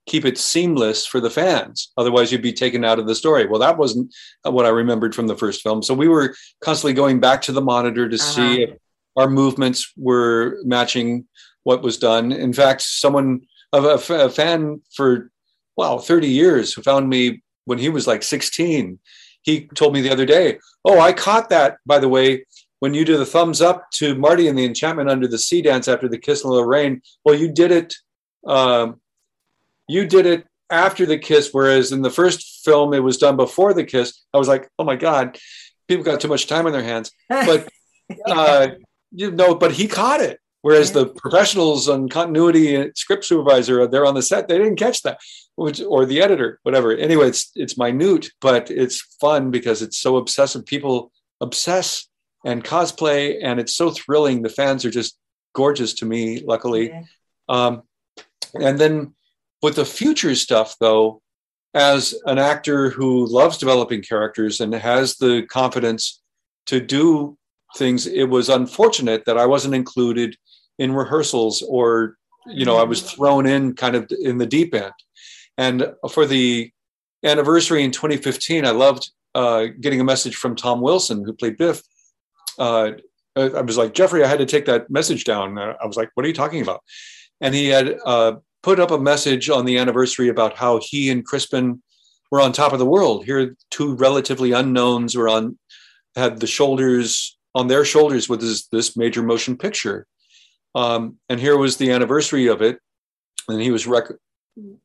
keep it seamless for the fans. Otherwise, you'd be taken out of the story. Well, that wasn't what I remembered from the first film. So we were constantly going back to the monitor to uh-huh. see if our movements were matching what was done. In fact, someone a fan for wow 30 years who found me when he was like 16 he told me the other day oh i caught that by the way when you do the thumbs up to marty in the enchantment under the sea dance after the kiss of lorraine well you did it um, you did it after the kiss whereas in the first film it was done before the kiss. I was like oh my god people got too much time on their hands. But <laughs> uh, you know but he caught it. Whereas the professionals on continuity and script supervisor they're on the set. They didn't catch that which or the editor whatever. Anyway it's it's minute but it's fun because it's so obsessive. People obsess and cosplay and it's so thrilling. The fans are just gorgeous to me luckily. Um, and then with the future stuff though as an actor who loves developing characters and has the confidence to do things it was unfortunate that i wasn't included in rehearsals or you know i was thrown in kind of in the deep end. And for the anniversary in 2015 i loved uh, getting a message from tom wilson who played biff uh, i was like jeffrey i had to take that message down i was like what are you talking about and he had uh, put up a message on the anniversary about how he and crispin were on top of the world here two relatively unknowns were on had the shoulders on their shoulders with this, this major motion picture. Um, and here was the anniversary of it. And he was rec-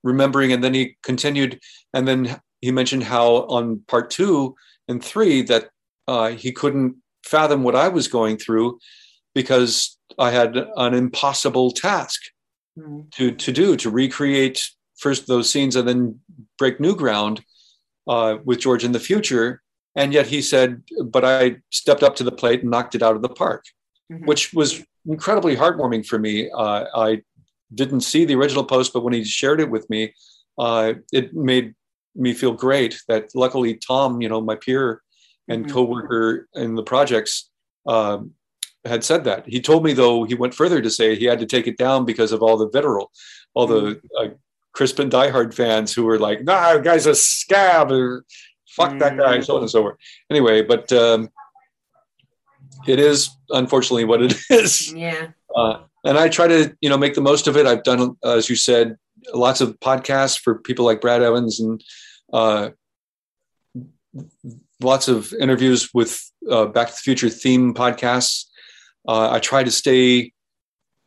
remembering, and then he continued, and then he mentioned how on part two and three that uh, he couldn't fathom what I was going through because I had an impossible task to to do to recreate first those scenes and then break new ground uh, with George in the future. And yet he said, but I stepped up to the plate and knocked it out of the park, which was incredibly heartwarming for me. Uh, I didn't see the original post, but when he shared it with me, uh, it made me feel great that luckily Tom, you know, my peer and Mhm. coworker in the projects, um, had said that. He told me though he went further to say he had to take it down because of all the vitriol, all the uh, Crispin diehard fans who were like, "Nah, guy's a scab," or "Fuck that guy," so on and so forth. Anyway, but um, it is unfortunately what it <laughs> is. Yeah. Uh, and I try to, you know, make the most of it. I've done, uh, as you said, lots of podcasts for people like Brad Evans and uh, lots of interviews with uh, Back to the Future theme podcasts. Uh, I try to stay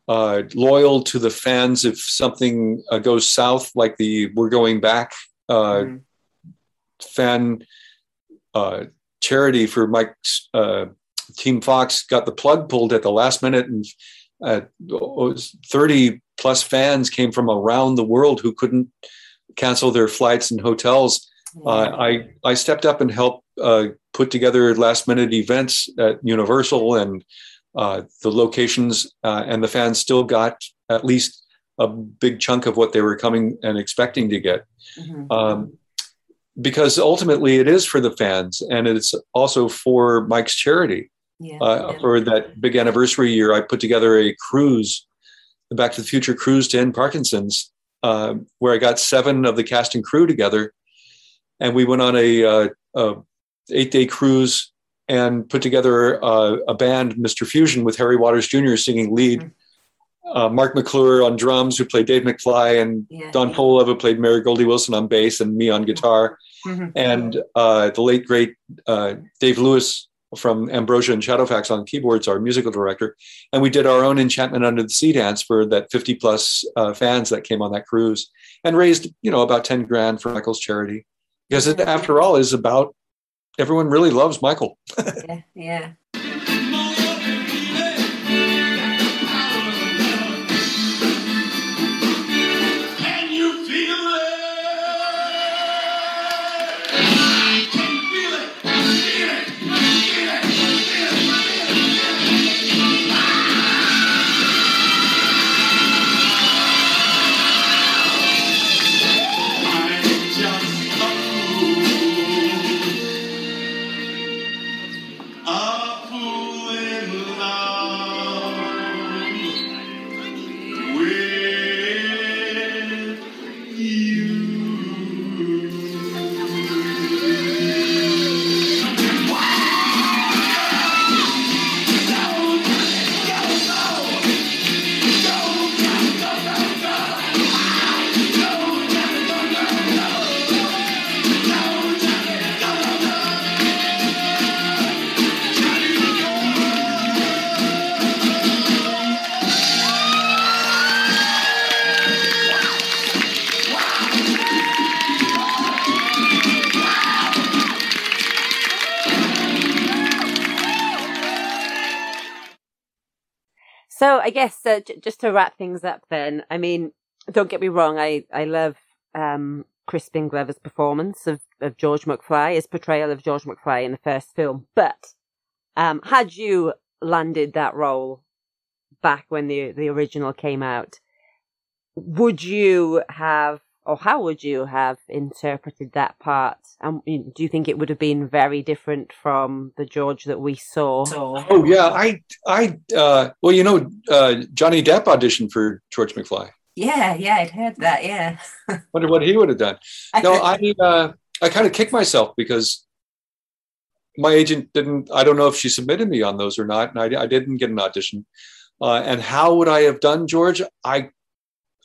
uh, loyal to the fans if something uh, goes south, like the "We're Going Back" uh, fan uh, charity for Mike's uh, Team Fox got the plug pulled at the last minute, and uh, 30 plus fans came from around the world who couldn't cancel their flights and hotels. Uh, I I stepped up and helped uh, put together last minute events at Universal and uh, the locations, uh, and the fans still got at least a big chunk of what they were coming and expecting to get. Um, because ultimately it is for the fans and it's also for Mike's charity. Yeah, uh, For that big anniversary year, I put together a cruise, the Back to the Future cruise to end Parkinson's, uh, where I got seven of the cast and crew together, and we went on a, uh, a eight day cruise and put together uh, a band, Mr. Fusion, with Harry Waters Jr. singing lead. Uh, Marc McClure on drums, who played Dave McFly, and Yeah. Don Polow, who played Mary Goldie Wilson on bass, and me on guitar Mhm. and uh, the late great uh, Dave Lewis from Ambrosia and Shadowfax on keyboards, our musical director, and we did our own Enchantment Under the Sea dance for that 50 plus uh, fans that came on that cruise, and raised you know about 10 grand for Michael's charity, because it, after all, is about everyone really loves Michael. yeah, yeah. So I guess uh, j- just to wrap things up, then I mean, don't get me wrong. I I love um, Crispin Glover's performance of, of George McFly, his portrayal of George McFly in the first film. But um, had you landed that role back when the the original came out, would you have, or how would you have interpreted that part? And um, do you think it would have been very different from the George that we saw? Oh yeah, I I uh, well you know uh, Johnny Depp auditioned for George McFly. Yeah, yeah, I'd heard that. Yeah. <laughs> Wonder what he would have done. No, <laughs> I uh, I kind of kicked myself because my agent didn't. I don't know if she submitted me on those or not, and I, I didn't get an audition. Uh, and how would I have done, George? I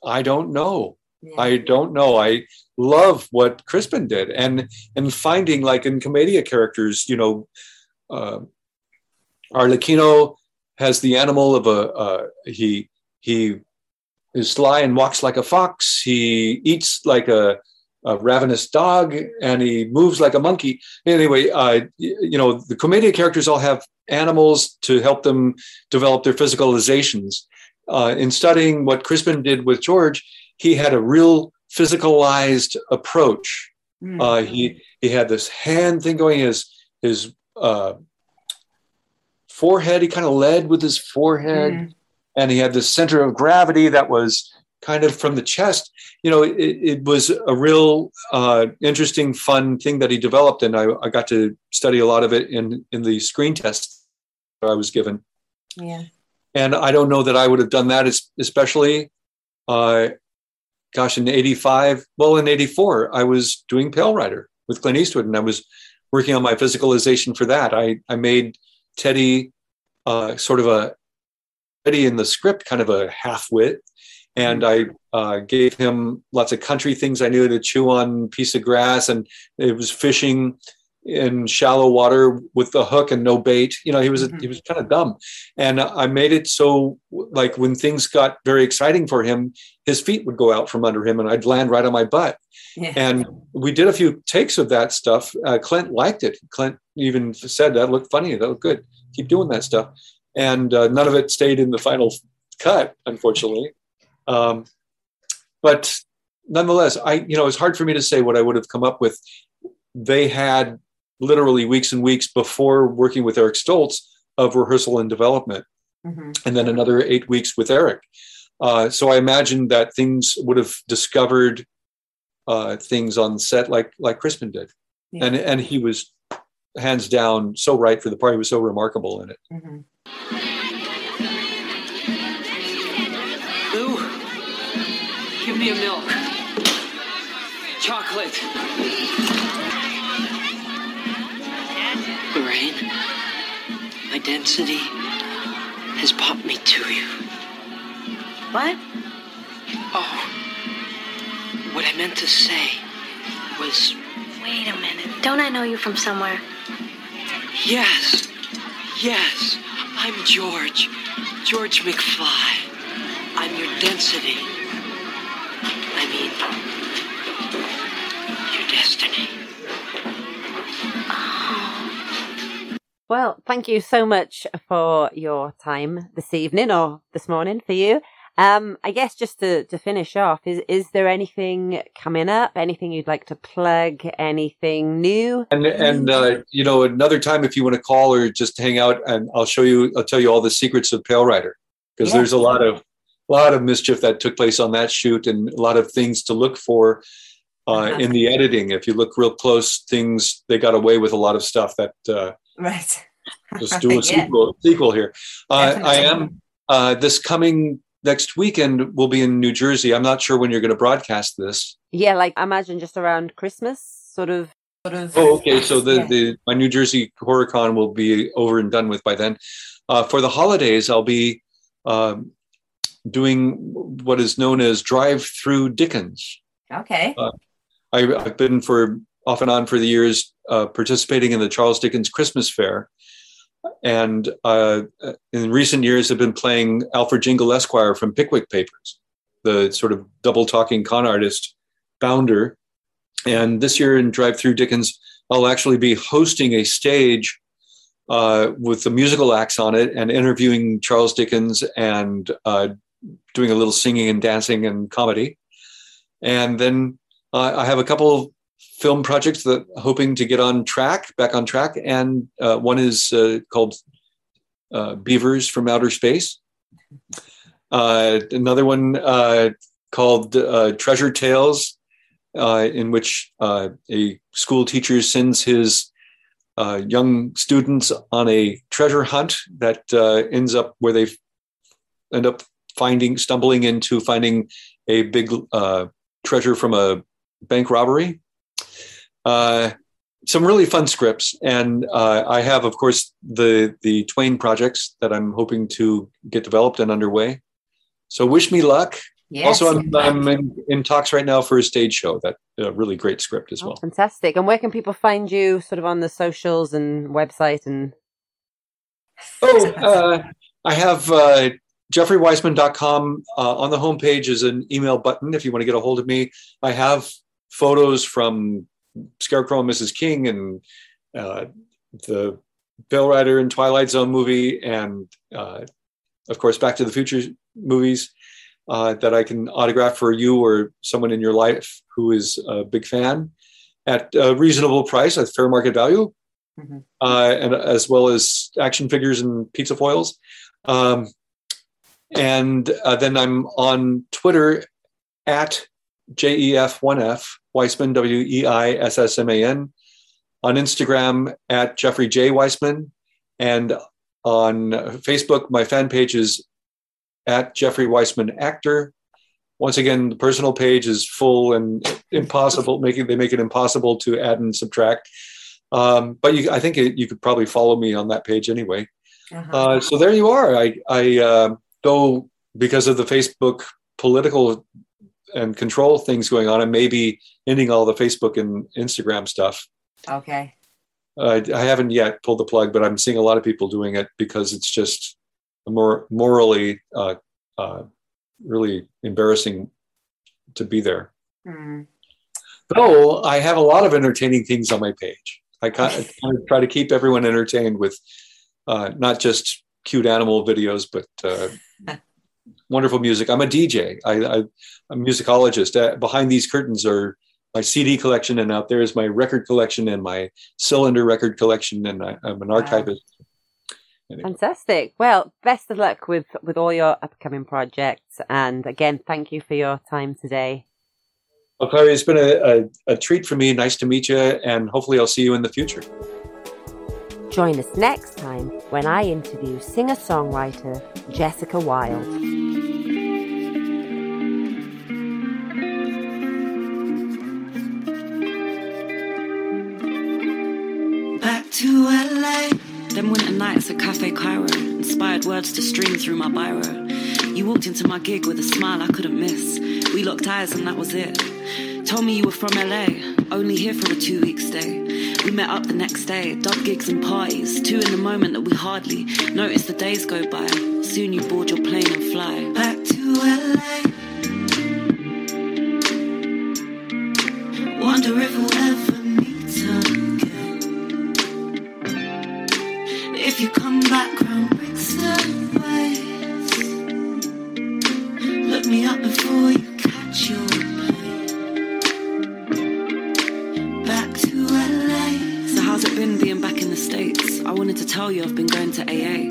I don't know. I don't know. I love what Crispin did, and and finding like in commedia characters, you know, uh, Arlecchino has the animal of a uh, he he is sly and walks like a fox. He eats like a, a ravenous dog, and he moves like a monkey. Anyway, uh, you know the commedia characters all have animals to help them develop their physicalizations. Uh, in studying what Crispin did with George, he had a real physicalized approach. Mm. Uh, he he had this hand thing going. His his uh, forehead. He kind of led with his forehead, Mm. and he had this center of gravity that was kind of from the chest. You know, it, it was a real uh, interesting, fun thing that he developed, and I, I got to study a lot of it in in the screen test that I was given. Yeah. And I don't know that I would have done that, especially, uh, gosh, in '85. Well, in '84, I was doing Pale Rider with Clint Eastwood, and I was working on my physicalization for that. I I made Teddy uh, sort of a Teddy in the script, kind of a half wit, and I uh, gave him lots of country things I knew to chew on piece of grass, and it was fishing in shallow water with the hook and no bait. You know, he was he was kind of dumb, and I made it so like when things got very exciting for him, his feet would go out from under him, and I'd land right on my butt. Yeah. And we did a few takes of that stuff. Uh, Clint liked it. Clint even said that looked funny. That looked good. Keep doing that stuff. And uh, none of it stayed in the final cut, unfortunately. Um, but nonetheless, I you know it's hard for me to say what I would have come up with. They had literally weeks and weeks before working with Eric Stoltz of rehearsal and development Mm-hmm. and then another eight weeks with Eric. Uh, so I imagine that things would have discovered uh, things on set like like Crispin did, Yeah. and and he was hands down so right for the part. He was so remarkable in it. Mm-hmm. Lou, give me a milk. Chocolate. Density has popped me to you. What? Oh, what I meant to say was Wait a minute. Don't I know you from somewhere? yes, yes, I'm George, George McFly. I'm your density. I mean, Well, thank you so much for your time this evening or this morning for you. Um, I guess just to, to finish off, is is there anything coming up? Anything you'd like to plug? Anything new? And and uh, you know another time if you want to call or just hang out, and I'll show you. I'll tell you all the secrets of Pale Rider because Yeah. there's a lot of a lot of mischief that took place on that shoot and a lot of things to look for uh, in the editing. If you look real close, things they got away with a lot of stuff that. Uh, Right. <laughs> Let's <laughs> do a Yeah. sequel, sequel here. Uh, I am uh, this coming next weekend. We'll be in New Jersey. I'm not sure when you're going to broadcast this. Yeah, like I imagine just around Christmas, sort of. Sort of. Oh, okay. So the, Yeah. the my New Jersey HorrorCon will be over and done with by then. Uh, for the holidays, I'll be um, doing what is known as Drive Through Dickens. Okay. Uh, I, I've been for off and on for the years uh, participating in the Charles Dickens Christmas Fair, and uh, in recent years have been playing Alfred Jingle Esquire from Pickwick Papers, the sort of double talking con artist founder. And this year in Drive Through Dickens, I'll actually be hosting a stage uh, with the musical acts on it and interviewing Charles Dickens and uh, doing a little singing and dancing and comedy. And then uh, I have a couple film projects that hoping to get on track, back on track, and uh, one is uh, called uh, Beavers from Outer Space. Uh, another one uh, called uh, Treasure Tales, in which a school teacher sends his young students on a treasure hunt that ends up where they end up finding, stumbling into finding a big treasure from a bank robbery. Uh, some really fun scripts, and uh, I have, of course, the the Twain projects that I'm hoping to get developed and underway. So wish me luck. Yes. also, I'm, I'm in, in talks right now for a stage show. That a really great script as well. Fantastic. And where can people find you, sort of on the socials and website and? Oh, uh, I have uh, jeffreyweissman.com. Uh, on the homepage is an email button if you want to get a hold of me. I have photos from Scarecrow and Mrs. King and uh, the Pale Rider and Twilight Zone movie, and uh, of course, Back to the Future movies uh, that I can autograph for you or someone in your life who is a big fan at a reasonable price, at fair market value, uh, and as well as action figures and pizza foils. Um, and uh, then I'm on Twitter at JEF1F, Weissman, W E I S S M A N, on Instagram at Jeffrey J. Weissman, and on Facebook, my fan page is at Jeffrey Weissman Actor. Once again, the personal page is full and impossible, <laughs> making they make it impossible to add and subtract. Um, but you, I think it, you could probably follow me on that page anyway. Uh, so there you are. I, I uh, though because of the Facebook political and control things going on, and maybe ending all the Facebook and Instagram stuff. Okay. Uh, I haven't yet pulled the plug, but I'm seeing a lot of people doing it because it's just more morally uh, uh, really embarrassing to be there. Mm. Though I have a lot of entertaining things on my page. I <laughs> kind of try to keep everyone entertained with uh, not just cute animal videos, but uh, <laughs> wonderful music. I'm a DJ. I, I, I'm a musicologist. Uh, behind these curtains are my CD collection, and out there is my record collection and my cylinder record collection, and I, I'm an archivist. Fantastic. Well, best of luck with with all your upcoming projects, and again, thank you for your time today. Well, Clary, it's been a, a, a treat for me. Nice to meet you, and hopefully, I'll see you in the future. Join us next time when I interview singer songwriter Jessica Wilde. To LA. Winter nights at Cafe Cairo. Inspired words to stream through my biro. You walked into my gig with a smile I couldn't miss. We locked eyes and that was it. Told me you were from LA, only here for a two week stay. We met up the next day, dub gigs and parties. Two in the moment that we hardly noticed the days go by. Soon you board your plane and fly. Back to LA. Wonder if we'll ever tell you I've been going to AA.